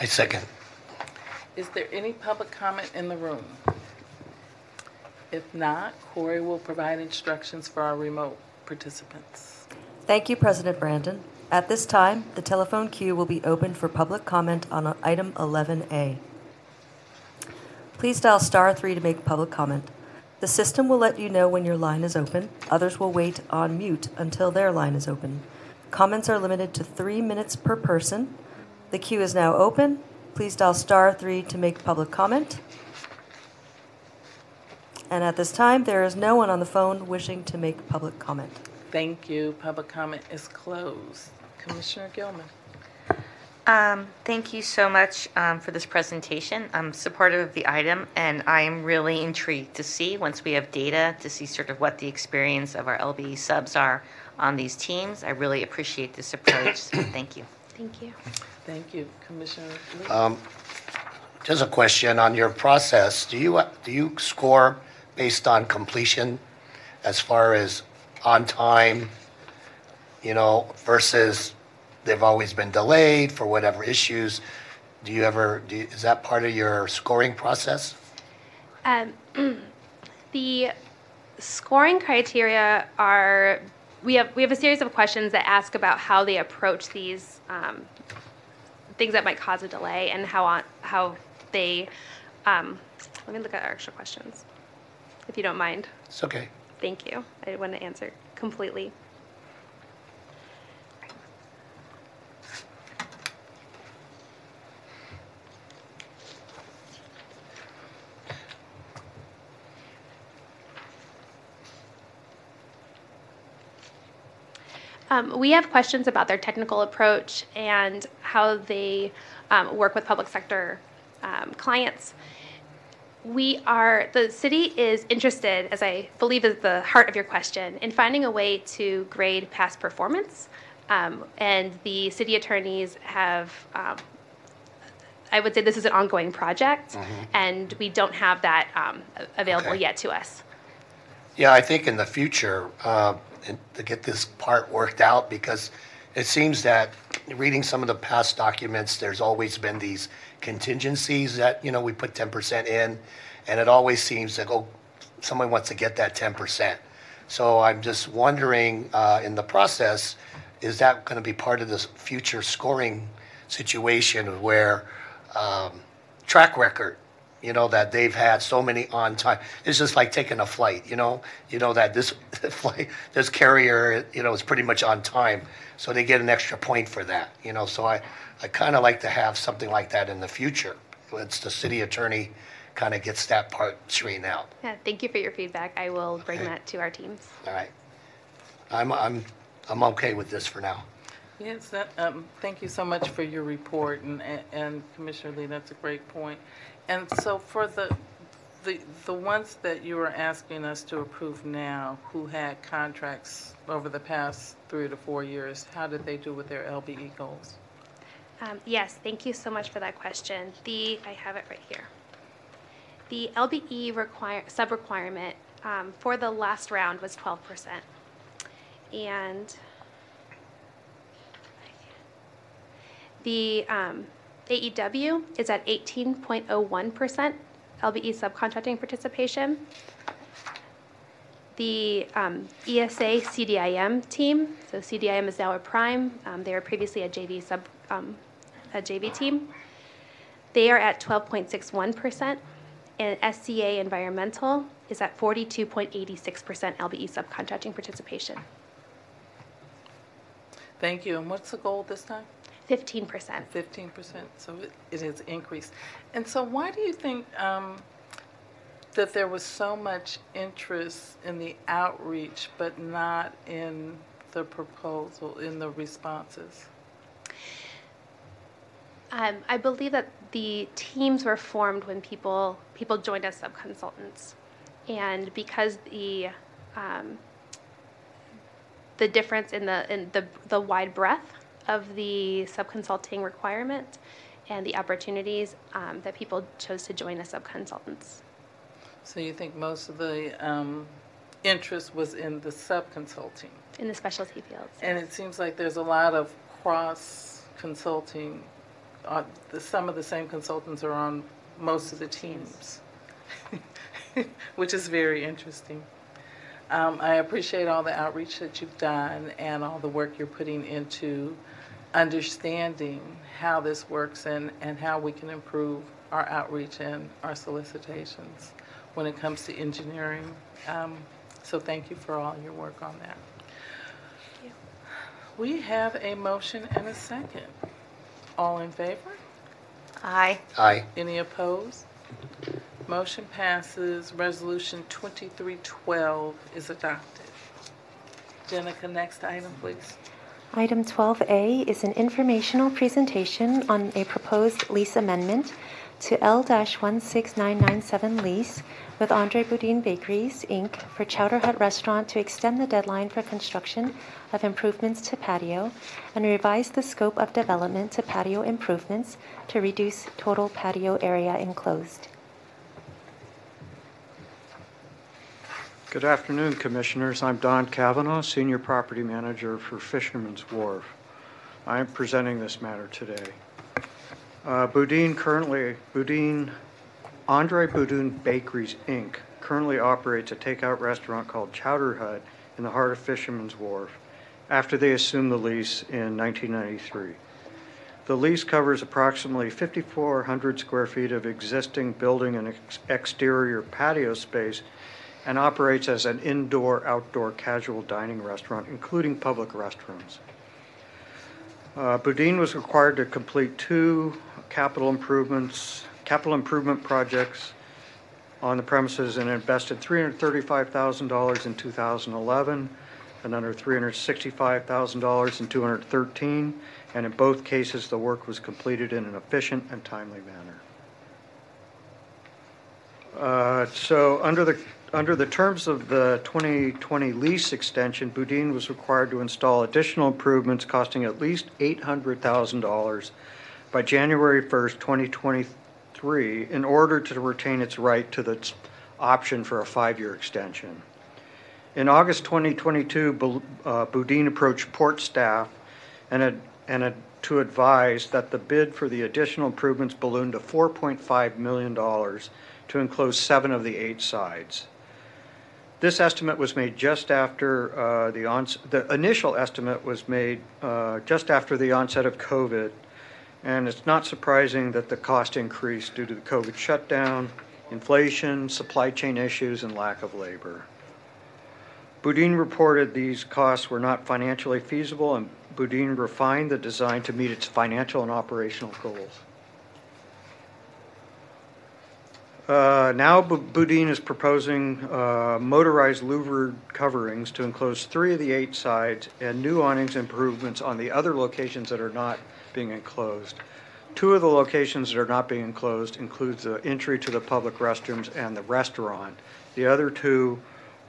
I second. Is there any public comment in the room? If not, Corey will provide instructions for our remote participants. Thank you, President Brandon. At this time, the telephone queue will be open for public comment on item 11A. Please dial star 3 to make public comment. The system will let you know when your line is open. Others will wait on mute until their line is open. Comments are limited to three minutes per person. The queue is now open. Please dial star 3 to make public comment. And at this time, there is no one on the phone wishing to make public comment. Thank you. Public comment is closed. Commissioner Gilman. Um, thank you so much um, for this presentation. I'm supportive of the item, and I am really intrigued to see, once we have data, to see sort of what the experience of our LBE subs are on these teams. I really appreciate this approach, so *coughs* thank you. Thank you. Thank you. Commissioner Um, Just a question on your process. Do you, do you score based on completion as far as on time, you know, versus they've always been delayed for whatever issues? Do you ever, do you- is that part of your scoring process? Um, *clears throat* the scoring criteria are we have we have a series of questions that ask about how they approach these um, things that might cause a delay and how on how they. Um, let me look at our extra questions, if you don't mind. It's okay. Thank you. I didn't want to answer completely. Um, we have questions about their technical approach and how they um, work with public sector um, clients. We are, the city is interested, as I believe is the heart of your question, in finding a way to grade past performance. Um, and the city attorneys have, um, I would say this is an ongoing project, and we don't have that um, available Okay. yet to us. Yeah, I think in the future, uh, to get this part worked out, because it seems that reading some of the past documents, there's always been these contingencies that, you know, we put 10% in, and it always seems like, oh, someone wants to get that 10%. So I'm just wondering, uh, in the process, is that going to be part of this future scoring situation where um, track record, you know, that they've had so many on time. It's just like taking a flight, you know, you know that this *laughs* flight, this carrier, you know, is pretty much on time, so they get an extra point for that, you know. So I, I kind of like to have something like that in the future. It's the city attorney kind of gets that part straightened out. Yeah, thank you for your feedback. I will bring Okay. that to our teams. All right, I'm, I'm, I'm okay with this for now. Yes, that, um, thank you so much for your report, and, and Commissioner Lee, that's a great point. And so for the, the, the ones that you are asking us to approve now, who had contracts over the past three to four years, how did they do with their LBE goals? Um, yes, thank you so much for that question. The, I have it right here. The LBE require, sub-requirement um, for the last round was 12%. And the um, AEW is at 18.01% LBE subcontracting participation. The um, ESA CDIM team, so CDIM is now a prime. Um, they were previously a JV sub, um, a JV team. They are at 12.61%, and SCA Environmental is at 42.86% LBE subcontracting participation. Thank you, and what's the goal this time? 15%. Fifteen percent, so it, it has increased. And so why do you think, um, that there was so much interest in the outreach, but not in the proposal, in the responses? Um, I believe that the teams were formed when people people joined as subconsultants, and because the um, the difference in the in the the wide breadth of the subconsulting requirement and the opportunities um, that people chose to join as subconsultants. So you think most of the, um, interest was in the sub-consulting? in the specialty fields. And it seems like there's a lot of cross-consulting, uh, the, some of the same consultants are on most of the teams, *laughs* which is very interesting. Um, I appreciate all the outreach that you've done and all the work you're putting into understanding how this works and, and how we can improve our outreach and our solicitations when it comes to engineering. Um, so thank you for all your work on that. We have a motion and a second. All in favor? Aye. Aye. Any opposed? Motion passes. Resolution 2312 is adopted. Jenica, next item, please. Item 12A is an informational presentation on a proposed lease amendment to L-16997 lease with Andre Boudin Bakeries, Inc. for Chowder Hut Restaurant to extend the deadline for construction of improvements to patio and revise the scope of development to patio improvements to reduce total patio area enclosed. Good afternoon, Commissioners. I'm Don Cavanaugh, Senior Property Manager for Fisherman's Wharf. I am presenting this matter today. Uh, Boudin currently, Boudin, Andre Boudin Bakeries, Inc. currently operates a takeout restaurant called Chowder Hut in the heart of Fisherman's Wharf after they assumed the lease in 1993. The lease covers approximately 5,400 square feet of existing building and ex- exterior patio space and operates as an indoor-outdoor casual dining restaurant, including public restrooms. Uh, Boudin was required to complete two capital improvements, capital improvement projects on the premises and invested $335,000 in 2011, another $365,000 in 213, and in both cases, the work was completed in an efficient and timely manner. Uh, So, under the, under the terms of the 2020 lease extension, Boudin was required to install additional improvements costing at least $800,000 by January 1st, 2023, in order to retain its right to the option for a five-year extension. In August 2022, Bou- uh, Boudin approached port staff and had- and to advise that the bid for the additional improvements ballooned to $4.5 million to enclose seven of the eight sides. This estimate was made just after uh, the ons, the initial estimate was made uh, just after the onset of COVID, and it's not surprising that the cost increased due to the COVID shutdown, inflation, supply chain issues, and lack of labor. Boudin reported these costs were not financially feasible, and Boudin refined the design to meet its financial and operational goals. Uh, Now Bu- Boudin is proposing uh, motorized louvered coverings to enclose three of the eight sides and new awnings improvements on the other locations that are not being enclosed. Two of the locations that are not being enclosed includes the entry to the public restrooms and the restaurant. The other two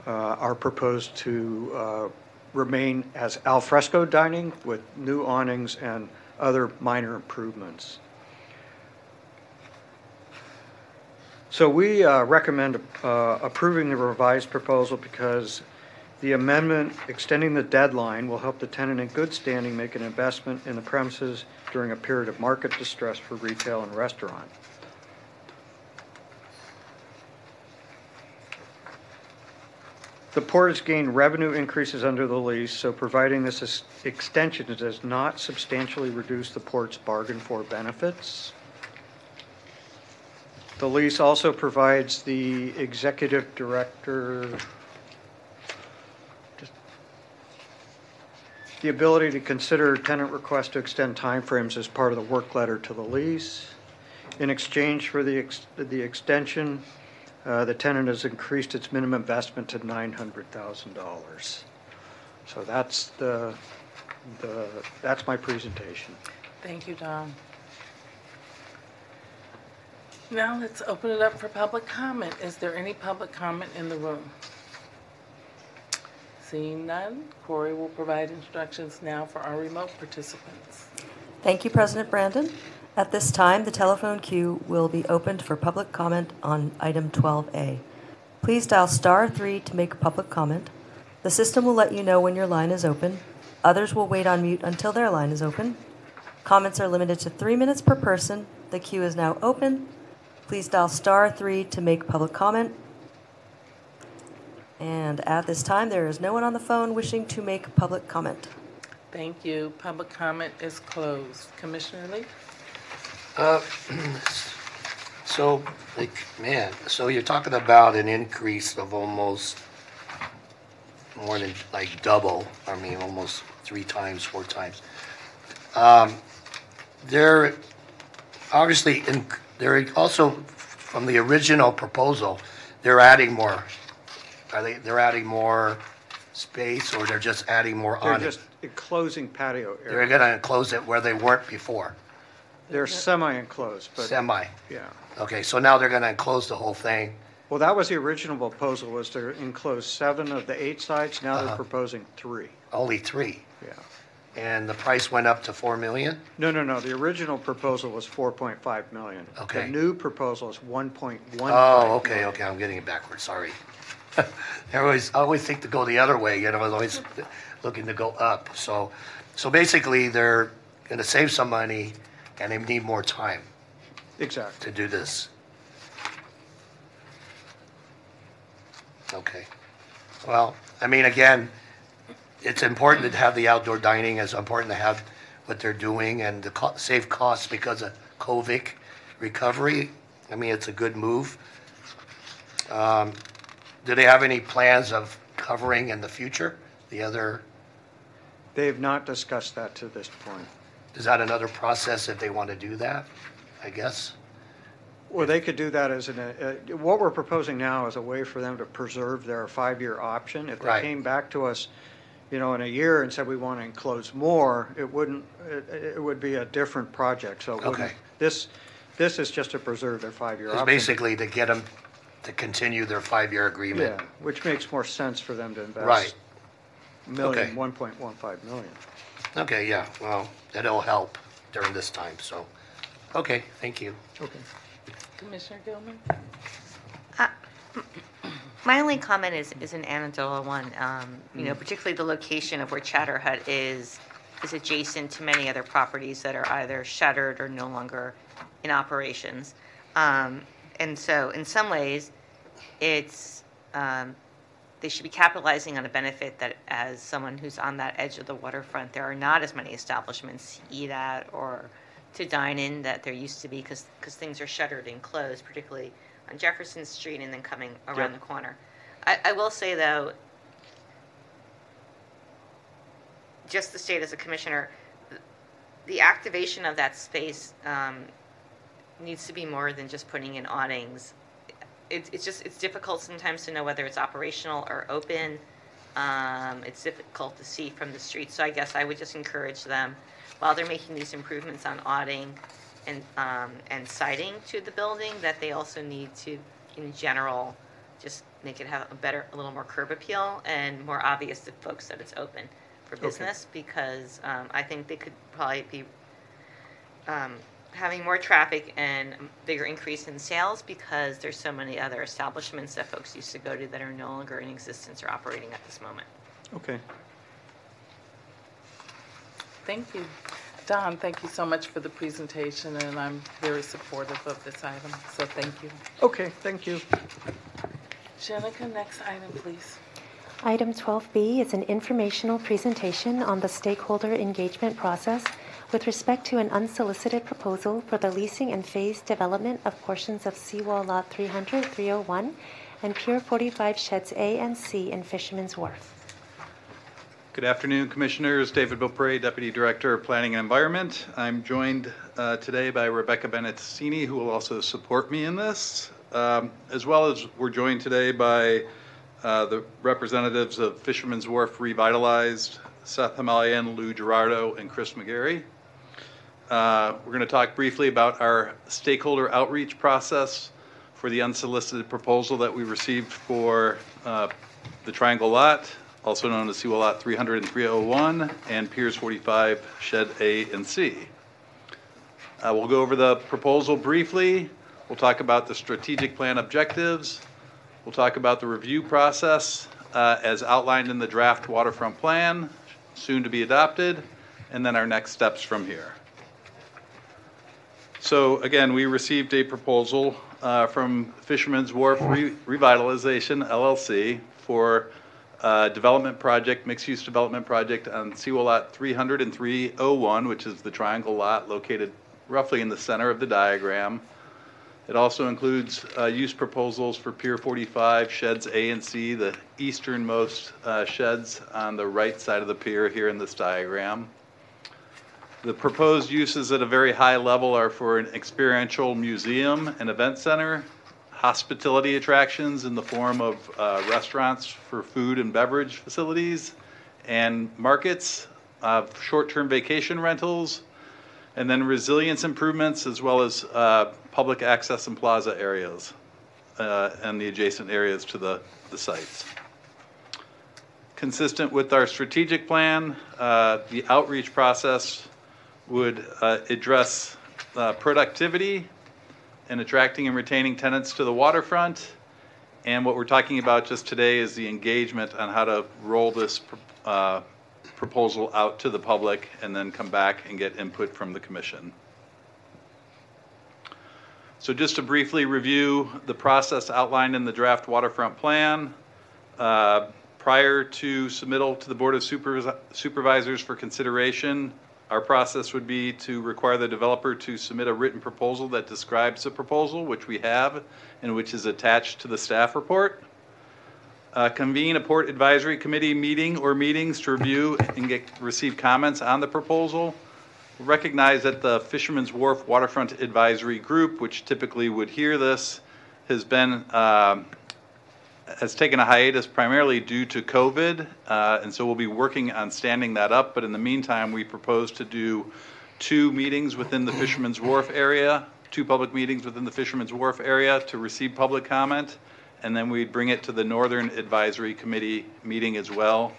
uh, are proposed to uh, remain as al fresco dining with new awnings and other minor improvements. So we uh, recommend uh, approving the revised proposal because the amendment extending the deadline will help the tenant in good standing make an investment in the premises during a period of market distress for retail and restaurant. The port has gained revenue increases under the lease, so providing this extension does not substantially reduce the port's bargain for benefits. The lease also provides the executive director the ability to consider tenant requests to extend timeframes as part of the work letter to the lease. In exchange for the, ex- the extension, uh, the tenant has increased its minimum investment to $900,000. So that's the, the, that's my presentation. Thank you, Don. Now let's open it up for public comment. Is there any public comment in the room? Seeing none, Corey will provide instructions now for our remote participants. Thank you, President Brandon. At this time, the telephone queue will be opened for public comment on item 12A. Please dial star three to make a public comment. The system will let you know when your line is open. Others will wait on mute until their line is open. Comments are limited to three minutes per person. The queue is now open. Please dial star three to make public comment. And at this time, there is no one on the phone wishing to make public comment. Thank you. Public comment is closed. Commissioner Lee? Uh, *clears throat* So, like, man, so you're talking about an increase of almost more than, like, double, I mean, almost three times, four times. Um, They're, obviously, in- they're also, from the original proposal, they're adding more. Are they, they're adding more space, or they're just adding more They're on it? just enclosing patio areas. They're area. gonna enclose it where they weren't before, They're semi-enclosed, but, semi. yeah. Okay, so now they're gonna enclose the whole thing. Well, that was the original proposal, was to enclose seven of the eight sites. Now they're Uh-huh. proposing three. Only three. Yeah. And the price went up to 4 million? No, no, no, the original proposal was 4.5 million. Okay. The new proposal is 1.15. Oh, okay, million. okay, I'm getting it backwards, sorry. *laughs* I always, I always think to go the other way, you know, I was always looking to go up. So, so basically, they're gonna save some money and they need more time Exactly. to do this. Okay. Well, I mean, again, it's important to have the outdoor dining, it's important to have what they're doing and to co- save costs because of COVID recovery. I mean, it's a good move. Um, Do they have any plans of covering in the future? The other, They have not discussed that to this point. is that another process if they want to do that, I guess? Well, they could do that as an, uh, uh, what we're proposing now is a way for them to preserve their five-year option. If they Right. came back to us you know, in a year and said we want to enclose more, it wouldn't, it, it would be a different project, so it wouldn't. Okay. This, this is just to preserve their five-year It's option. basically to get them to continue their five-year agreement. Yeah, which makes more sense for them to invest. Right. Million, Okay. one point one five million. Okay, yeah, well, that'll help during this time, so, okay, thank you. Okay. Commissioner Gilman? Uh, My only comment is, is an anecdotal one, um, you know, particularly the location of where Chowder Hut is, is adjacent to many other properties that are either shuttered or no longer in operations. Um, and so in some ways, it's, um, they should be capitalizing on a benefit that as someone who's on that edge of the waterfront, there are not as many establishments to eat at or to dine in that there used to be because, because things are shuttered and closed, particularly on Jefferson Street and then coming around the corner. I, I will say though, just the state as a commissioner, the activation of that space um, needs to be more than just putting in awnings. It, it's just, it's difficult sometimes to know whether it's operational or open. Um, it's difficult to see from the street, so I guess I would just encourage them, while they're making these improvements on awning and, um, and siding to the building, that they also need to, in general, just make it have a better, a little more curb appeal and more obvious to folks that it's open for Okay. business, because um, I think they could probably be um, having more traffic and bigger increase in sales because there's so many other establishments that folks used to go to that are no longer in existence or operating at this moment. Okay. Thank you. Don, thank you so much for the presentation, and I'm very supportive of this item, so thank you. Okay, thank you. Jenica, next item, please. Item 12B is an informational presentation on the stakeholder engagement process with respect to an unsolicited proposal for the leasing and phased development of portions of Seawall Lot 300, 301, and Pier 45 Sheds A and C in Fisherman's Wharf. Good afternoon, Commissioners. David Beaupre, Deputy Director of Planning and Environment. I'm joined uh, today by Rebecca Benassini, who will also support me in this, um, as well as we're joined today by uh, the representatives of Fisherman's Wharf Revitalized, Seth Hamalian, Lou Giraudo, and Chris McGarry. Uh, We're going to talk briefly about our stakeholder outreach process for the unsolicited proposal that we received for uh, the Triangle Lot, also known as Seawall Lot 300 and 301, and Piers 45, Shed A and C. Uh, We'll go over the proposal briefly. We'll talk about the strategic plan objectives. We'll talk about the review process uh, as outlined in the draft waterfront plan, soon to be adopted, and then our next steps from here. So again, we received a proposal uh, from Fisherman's Wharf Re- Revitalization LLC for a development project, mixed-use development project on Seawall Lot 300 and 301, which is the triangle lot located roughly in the center of the diagram. It also includes uh, use proposals for Pier 45, Sheds A and C, the easternmost uh, sheds on the right side of the pier here in this diagram. The proposed uses at a very high level are for an experiential museum and event center, hospitality attractions in the form of uh, restaurants for food and beverage facilities, and markets, uh, short-term vacation rentals, and then resilience improvements as well as uh, public access and plaza areas uh, and the adjacent areas to the, the sites. Consistent with our strategic plan, uh, the outreach process would uh, address productivity and attracting and retaining tenants to the waterfront. And what we're talking about just today is the engagement on how to roll this uh, proposal out to the public and then come back and get input from the commission. So just to briefly review the process outlined in the draft waterfront plan, uh, prior to submittal to the Board of Supervis- Supervisors for consideration, our process would be to require the developer to submit a written proposal that describes the proposal, which we have, and which is attached to the staff report. Uh, Convene a Port Advisory Committee meeting or meetings to review and get, receive comments on the proposal. Recognize that the Fisherman's Wharf Waterfront Advisory Group, which typically would hear this, has been um, has taken a hiatus primarily due to COVID, uh, and so we'll be working on standing that up. But in the meantime, we propose to do two meetings within the Fisherman's Wharf area, two public meetings within the Fisherman's Wharf area to receive public comment, and then we'd bring it to the Northern Advisory Committee meeting as well,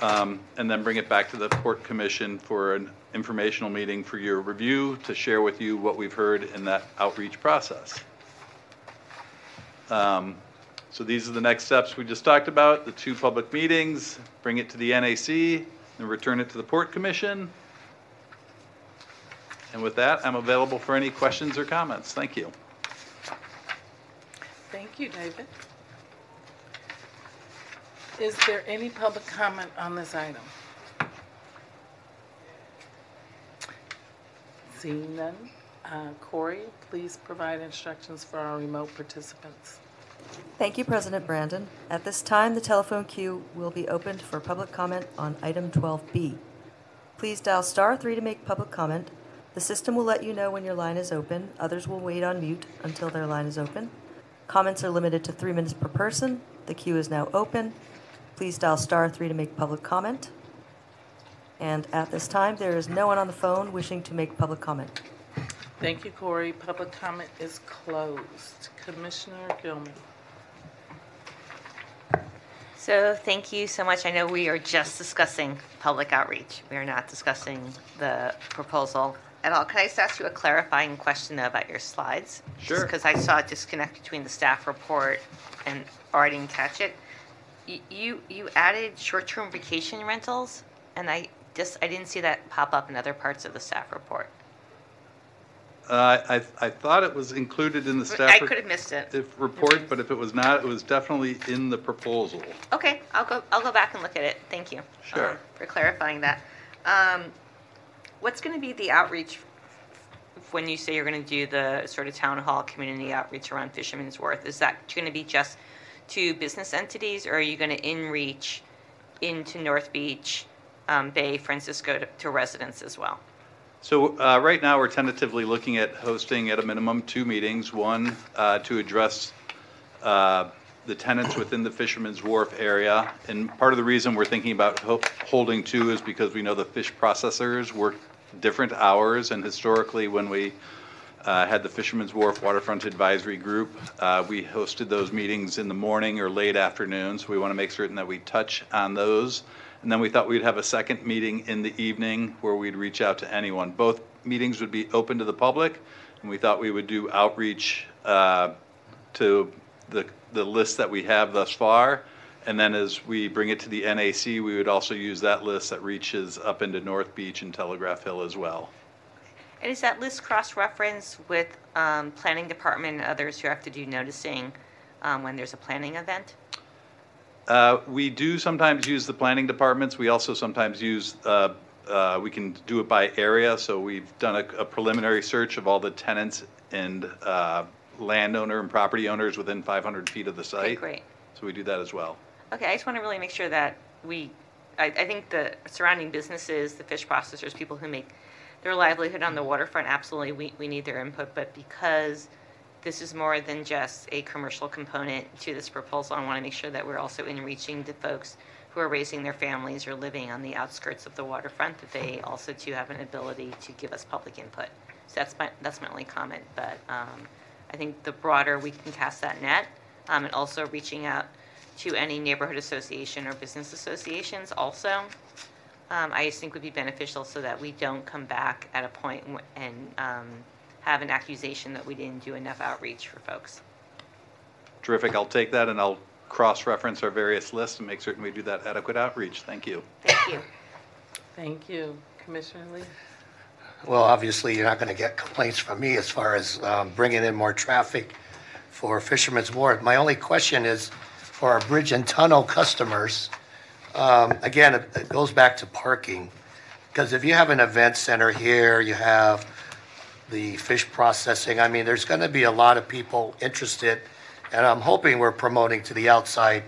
um, and then bring it back to the Port Commission for an informational meeting for your review to share with you what we've heard in that outreach process. Um, So these are the next steps we just talked about, the two public meetings, bring it to the NAC, and return it to the Port Commission. And with that, I'm available for any questions or comments. Thank you. Thank you, David. Is there any public comment on this item? Seeing none, uh, Corey, please provide instructions for our remote participants. Thank you, President Brandon. At this time, the telephone queue will be opened for public comment on item 12B. Please dial star three to make public comment. The system will let you know when your line is open. Others will wait on mute until their line is open. Comments are limited to three minutes per person. The queue is now open. Please dial star three to make public comment. And at this time, there is no one on the phone wishing to make public comment. Thank you, Corey. Public comment is closed. Commissioner Gilman. So thank you so much. I know we are just discussing public outreach. We are not discussing the proposal at all. Can I just ask you a clarifying question though about your slides? Sure. Because I saw a disconnect between the staff report and, or I didn't catch it. Y- You, you added short-term vacation rentals and I just, I didn't see that pop up in other parts of the staff report. Uh, I, I thought it was included in the staff. I could have missed it. if Report, but if it was not, it was definitely in the proposal. Okay, I'll go, I'll go back and look at it. Thank you. Sure. um, For clarifying that. Um, What's going to be the outreach when you say you're going to do the sort of town hall community outreach around Fisherman's Wharf? Is that going to be just to business entities, or are you going to in-reach into North Beach, um, Bay, Francisco to- to residents as well? So uh, right now, we're tentatively looking at hosting at a minimum two meetings. One, uh, to address uh, the tenants within the Fisherman's Wharf area. And part of the reason we're thinking about ho- holding two is because we know the fish processors work different hours. And historically, when we uh, had the Fisherman's Wharf Waterfront Advisory Group, uh, we hosted those meetings in the morning or late afternoon. So we want to make certain that we touch on those. And then we thought we'd have a second meeting in the evening where we'd reach out to anyone. Both meetings would be open to the public, and we thought we would do outreach uh, to the, the list that we have thus far. And then as we bring it to the NAC, we would also use that list that reaches up into North Beach and Telegraph Hill as well. And is that list cross-referenced with um, planning department and others who have to do noticing um, when there's a planning event? Uh, We do sometimes use the planning departments. We also sometimes use, uh, uh, we can do it by area. So we've done a a preliminary search of all the tenants and uh, landowner and property owners within 500 feet of the Okay, site. great. So we do that as well. Okay, I just want to really make sure that we, I, I think the surrounding businesses, the fish processors, people who make their livelihood on the waterfront, absolutely, we, we need their input. But because this is more than just a commercial component to this proposal, I want to make sure that we're also in reaching the folks who are raising their families or living on the outskirts of the waterfront, that they also too have an ability to give us public input. So that's my, that's my only comment, but um, I think the broader we can cast that net, um, and also reaching out to any neighborhood association or business associations also, um, I just think would be beneficial so that we don't come back at a point and um, have an accusation that we didn't do enough outreach for folks. Terrific. I'll take that and I'll cross-reference our various lists and make certain we do that adequate outreach. Thank you. Thank you. Thank you. Commissioner Lee? Well, obviously, you're not going to get complaints from me as far as um, bringing in more traffic for Fisherman's Wharf. My only question is for our bridge and tunnel customers, um, again, it it goes back to parking. Because if you have an event center here, you have the fish processing, I mean, there's going to be a lot of people interested. And I'm hoping we're promoting to the outside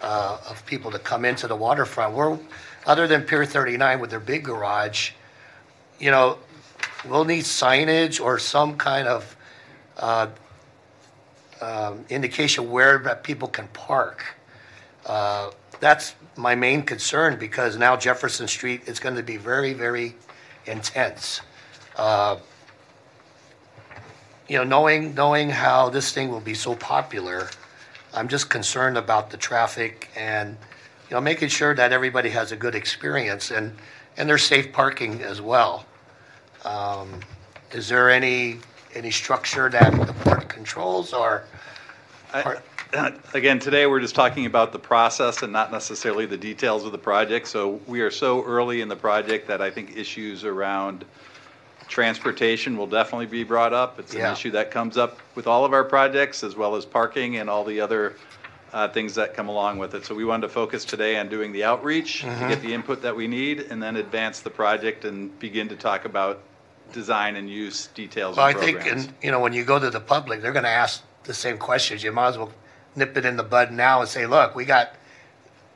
uh, of people to come into the waterfront. We're, other than Pier 39 with their big garage, you know, we'll need signage or some kind of uh, um, indication where people can park. Uh, That's my main concern because now Jefferson Street is going to be very, very intense. Uh, You know, knowing, knowing how this thing will be so popular, I'm just concerned about the traffic and, you know, making sure that everybody has a good experience and, and there's safe parking as well. Um, Is there any, any structure that the port controls or? I- *clears throat* Again, today, we're just talking about the process and not necessarily the details of the project. So we are so early in the project that I think issues around transportation will definitely be brought up. It's an Yeah. issue that comes up with all of our projects, as well as parking and all the other uh, things that come along with it. So we wanted to focus today on doing the outreach to Mhm. get the input that we need, and then advance the project and begin to talk about design and use details Well, I and think, programs. and, you know, when you go to the public, they're gonna ask the same questions. You might as well nip it in the bud now and say, look, we got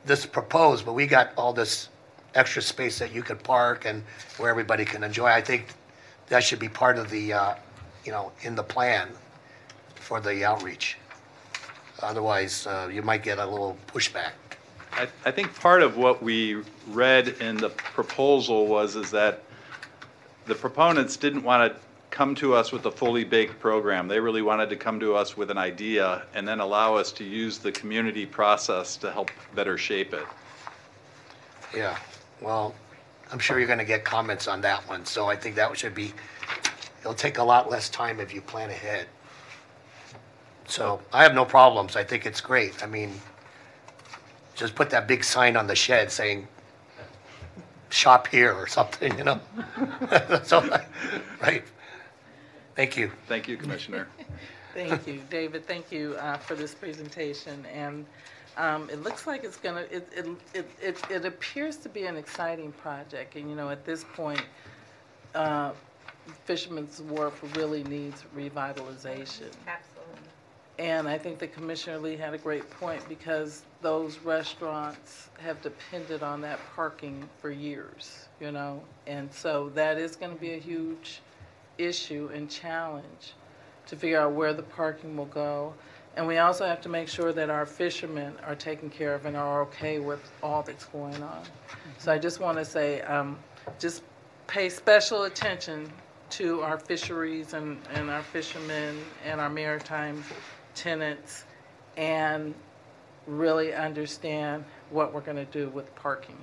this proposed, but we got all this extra space that you could park and where everybody can enjoy. I think that should be part of the, uh, you know, in the plan for the outreach. Otherwise, uh, you might get a little pushback. I, I think part of what we read in the proposal was, is that the proponents didn't want to come to us with a fully baked program. They really wanted to come to us with an idea and then allow us to use the community process to help better shape it. Yeah, well, I'm sure you're gonna get comments on that one, so I think that should be, it'll take a lot less time if you plan ahead. So, I have no problems, I think it's great, I mean, just put that big sign on the shed saying, shop here or something, you know? *laughs* So, right, thank you. Thank you, Commissioner. *laughs* Thank you, David, thank you uh, for this presentation, and um, it looks like it's gonna, it, it, it, it it appears to be an exciting project, and, you know, at this point, uh, Fisherman's Wharf really needs revitalization. Absolutely. And I think that Commissioner Lee had a great point, because those restaurants have depended on that parking for years, you know? And so that is gonna be a huge issue and challenge to figure out where the parking will go. And we also have to make sure that our fishermen are taken care of and are okay with all that's going on. So I just want to say, um, just pay special attention to our fisheries and, and our fishermen and our maritime tenants and really understand what we're going to do with parking.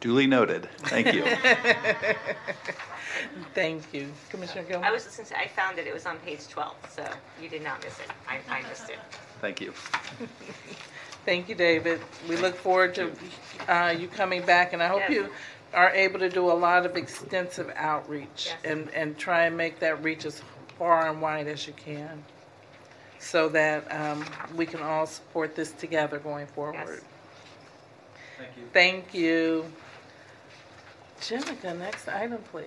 Duly noted. Thank you. *laughs* Thank you. Commissioner Gilman? I was just gonna say, I found it, it was on page 12, so you did not miss it. I, I missed it. Thank you. *laughs* Thank you, David. We look forward to uh, you coming back, and I hope Yes. you are able to do a lot of extensive outreach Yes. and, and try and make that reach as far and wide as you can, so that um, we can all support this together going forward. Thank you. Thank you. Jenica, next item, please.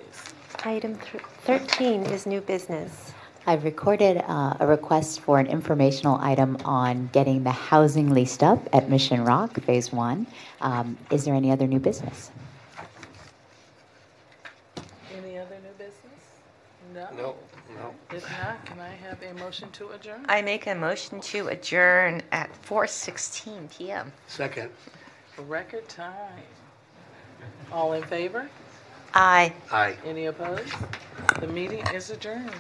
Item th- 13 is new business. I've recorded uh, a request for an informational item on getting the housing leased up at Mission Rock, Phase 1. Um, Is there any other new business? Any other new business? No. No, no. If not, can I have a motion to adjourn? I make a motion to adjourn at 4:16 PM. Second. Record time. All in favor? Aye. Aye. Any opposed? The meeting is adjourned.